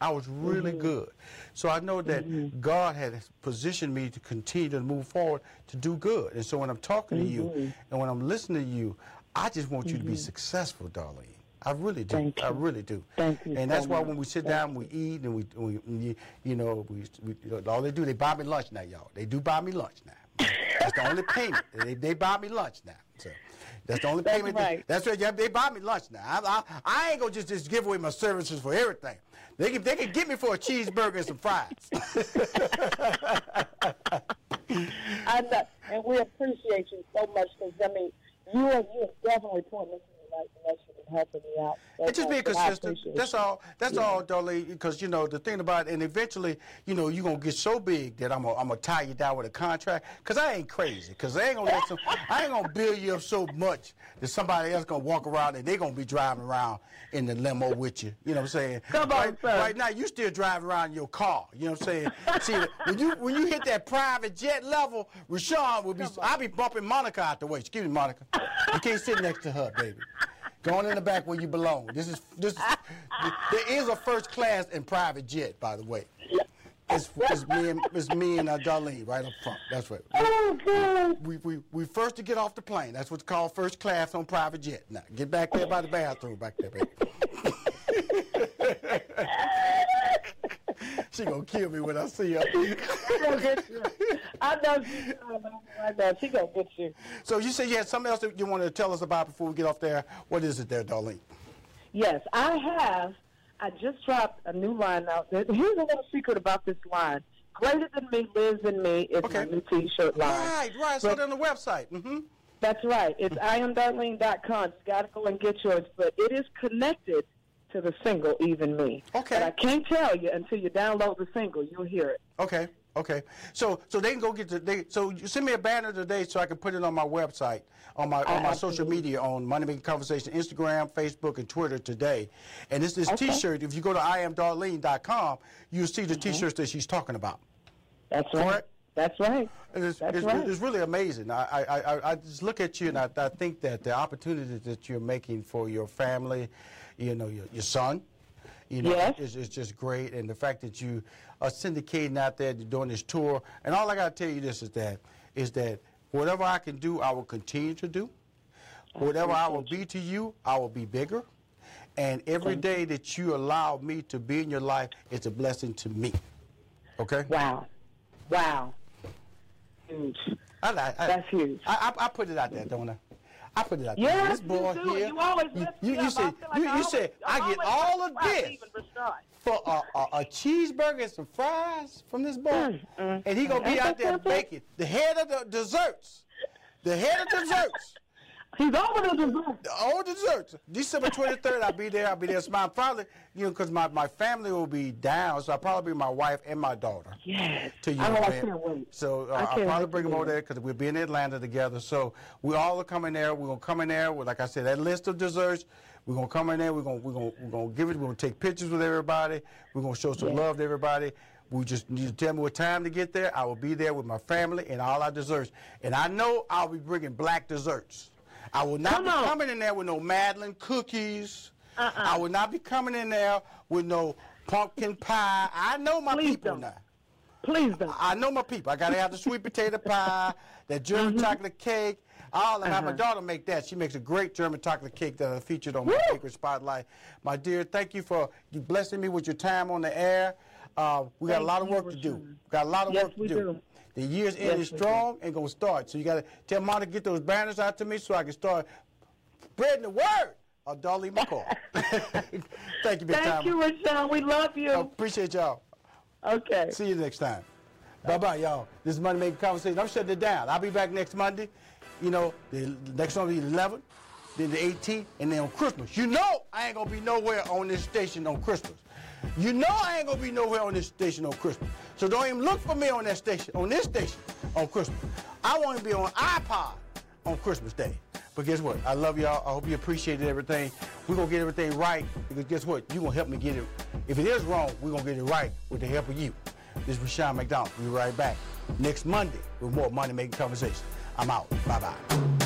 I was really Mm-hmm. good. So I know that God had positioned me to continue to move forward to do good. And so when I'm talking to you Mm-hmm. and when I'm listening to you, I just want you to be successful, Darlene. I really do. Thank I really do. Thank you And so that's why much. when we sit Thank down, we eat, and we, we you, you know, we, we, all they do, they buy me lunch now, y'all. They do buy me lunch now. That's the only payment. They, they buy me lunch now. So that's the only That's payment. right. That's right. yeah, They buy me lunch now. I, I, I ain't gonna just, just give away my services for everything. They can they can get me for a cheeseburger and some fries. I know, and we appreciate you so much because I mean, you are you are definitely pointing us in the right direction and helping me out. It's just being That's- I consistent. That's all. That's all, Darlene. Because you know the thing about, it, and eventually, you know, you're gonna get so big that I'm gonna, I'm gonna tie you down with a contract. Cause I ain't crazy. Cause I ain't gonna let some, I ain't gonna build you up so much that somebody else gonna walk around and they gonna be driving around in the limo with you. You know what I'm saying? Come on, right, sir. right now, you still driving around in your car. You know what I'm saying? See, when you when you hit that private jet level, Rushion will be. I'll be bumping Monica out the way. Excuse me, Monica. You can't sit next to her, baby. Go on in the back where you belong. This is this. Is, there is a first class and private jet, by the way. It's, it's me and it's me and uh, Darlene right up front. That's right. God. We, we we first to get off the plane. That's what's called first class on private jet. Now get back there by the bathroom back there, baby. she gonna kill me when I see her. She gonna get you. I know now. She gonna get you. so you said you had something else that you wanted to tell us about before we get off there. What is it there, Darlene? Yes, I have. I just dropped a new line out. there. Here's a little secret about this line. Greater than me lives in me is Okay. my new T-shirt line. Right, right. I saw on the website. Mm-hmm. That's right. It's iamdarlene.com. You got to go and get yours, but it is connected to the single "Even Me." Okay. But I can't tell you until you download the single. You'll hear it. Okay. Okay. So so they can go get the they so you send me a banner today so I can put it on my website on my on my social media on Money Making Conversation Instagram, Facebook, and Twitter today. And it's this Okay. T-shirt. If you go to iamdarlene.com, you'll see the mm-hmm. T-shirts that she's talking about. That's right. Correct. That's right. It's, That's it's, right. it's really amazing. I, I, I, I just look at you and I, I think that the opportunity that you're making for your family, you know, your, your son, you know, Yes. is, is just great. And the fact that you are syndicating out there, doing this tour. And all I got to tell you this is that, is that whatever I can do, I will continue to do. Whatever I will be to you, I will be bigger. And every day that you allow me to be in your life, it's a blessing to me. Okay? Wow. Wow. Huge. I, I, I, That's huge. I, I, I put it out there, don't I? I put it out there. Yes, this boy you here. You always you, you, you I like you, you said, I I get all of lift you up, this for a, a, a cheeseburger and some fries from this boy, Mm, mm, and he gonna be out there baking the head of the desserts, the head of desserts. He's over the dessert. The All desserts. December 23rd, I'll be there. I'll be there. So my probably, you know, because my, my family will be down, so I'll probably bring my wife and my daughter. Yes. to you. Oh, I can't wait. So uh, I I'll probably bring them over there because we'll be in Atlanta together. So we all are coming there. We're gonna come in there with, like I said, that list of desserts. We're gonna come in there. We're gonna we're gonna we're gonna give it. We're gonna take pictures with everybody. We're gonna show some Yes. love to everybody. We just need to tell me what time to get there. I will be there with my family and all our desserts. And I know I'll be bringing black desserts. I will not Come be on. coming in there with no madeleine cookies. Uh-uh. I will not be coming in there with no pumpkin pie. I know my Please people don't. now. Please don't. I know my people. I gotta have the sweet potato pie, that German Mm-hmm. chocolate cake. All and have my Uh-huh. daughter make that. She makes a great German chocolate cake that I featured on my Woo! Baker Spotlight. My dear, thank you for blessing me with your time on the air. Uh, we got a lot of work to do. Rushion. Got a lot of Yes, work to we do. do. The year's end Yes, is strong and gonna start. So you gotta tell Monica get those banners out to me so I can start spreading the word of Dolly McCall. thank you, big Time. Thank time. you, Rushion. We love you. I appreciate y'all. Okay. See you next time. Bye bye, y'all. This is Money Making Conversation. I'm shutting it down. I'll be back next Monday. You know, the next one will be the 11th, then the 18th, and then on Christmas. You know, I ain't gonna be nowhere on this station on Christmas. You know, I ain't gonna be nowhere on this station on Christmas. So don't even look for me on that station, on this station on Christmas. I want to be on iPod on Christmas Day. But guess what? I love y'all. I hope you appreciated everything. We're gonna get everything right because guess what? You're gonna help me get it. If it is wrong, we're gonna get it right with the help of you. This is Rushion McDonald. We'll be right back next Monday with more money making conversation. I'm out. Bye bye.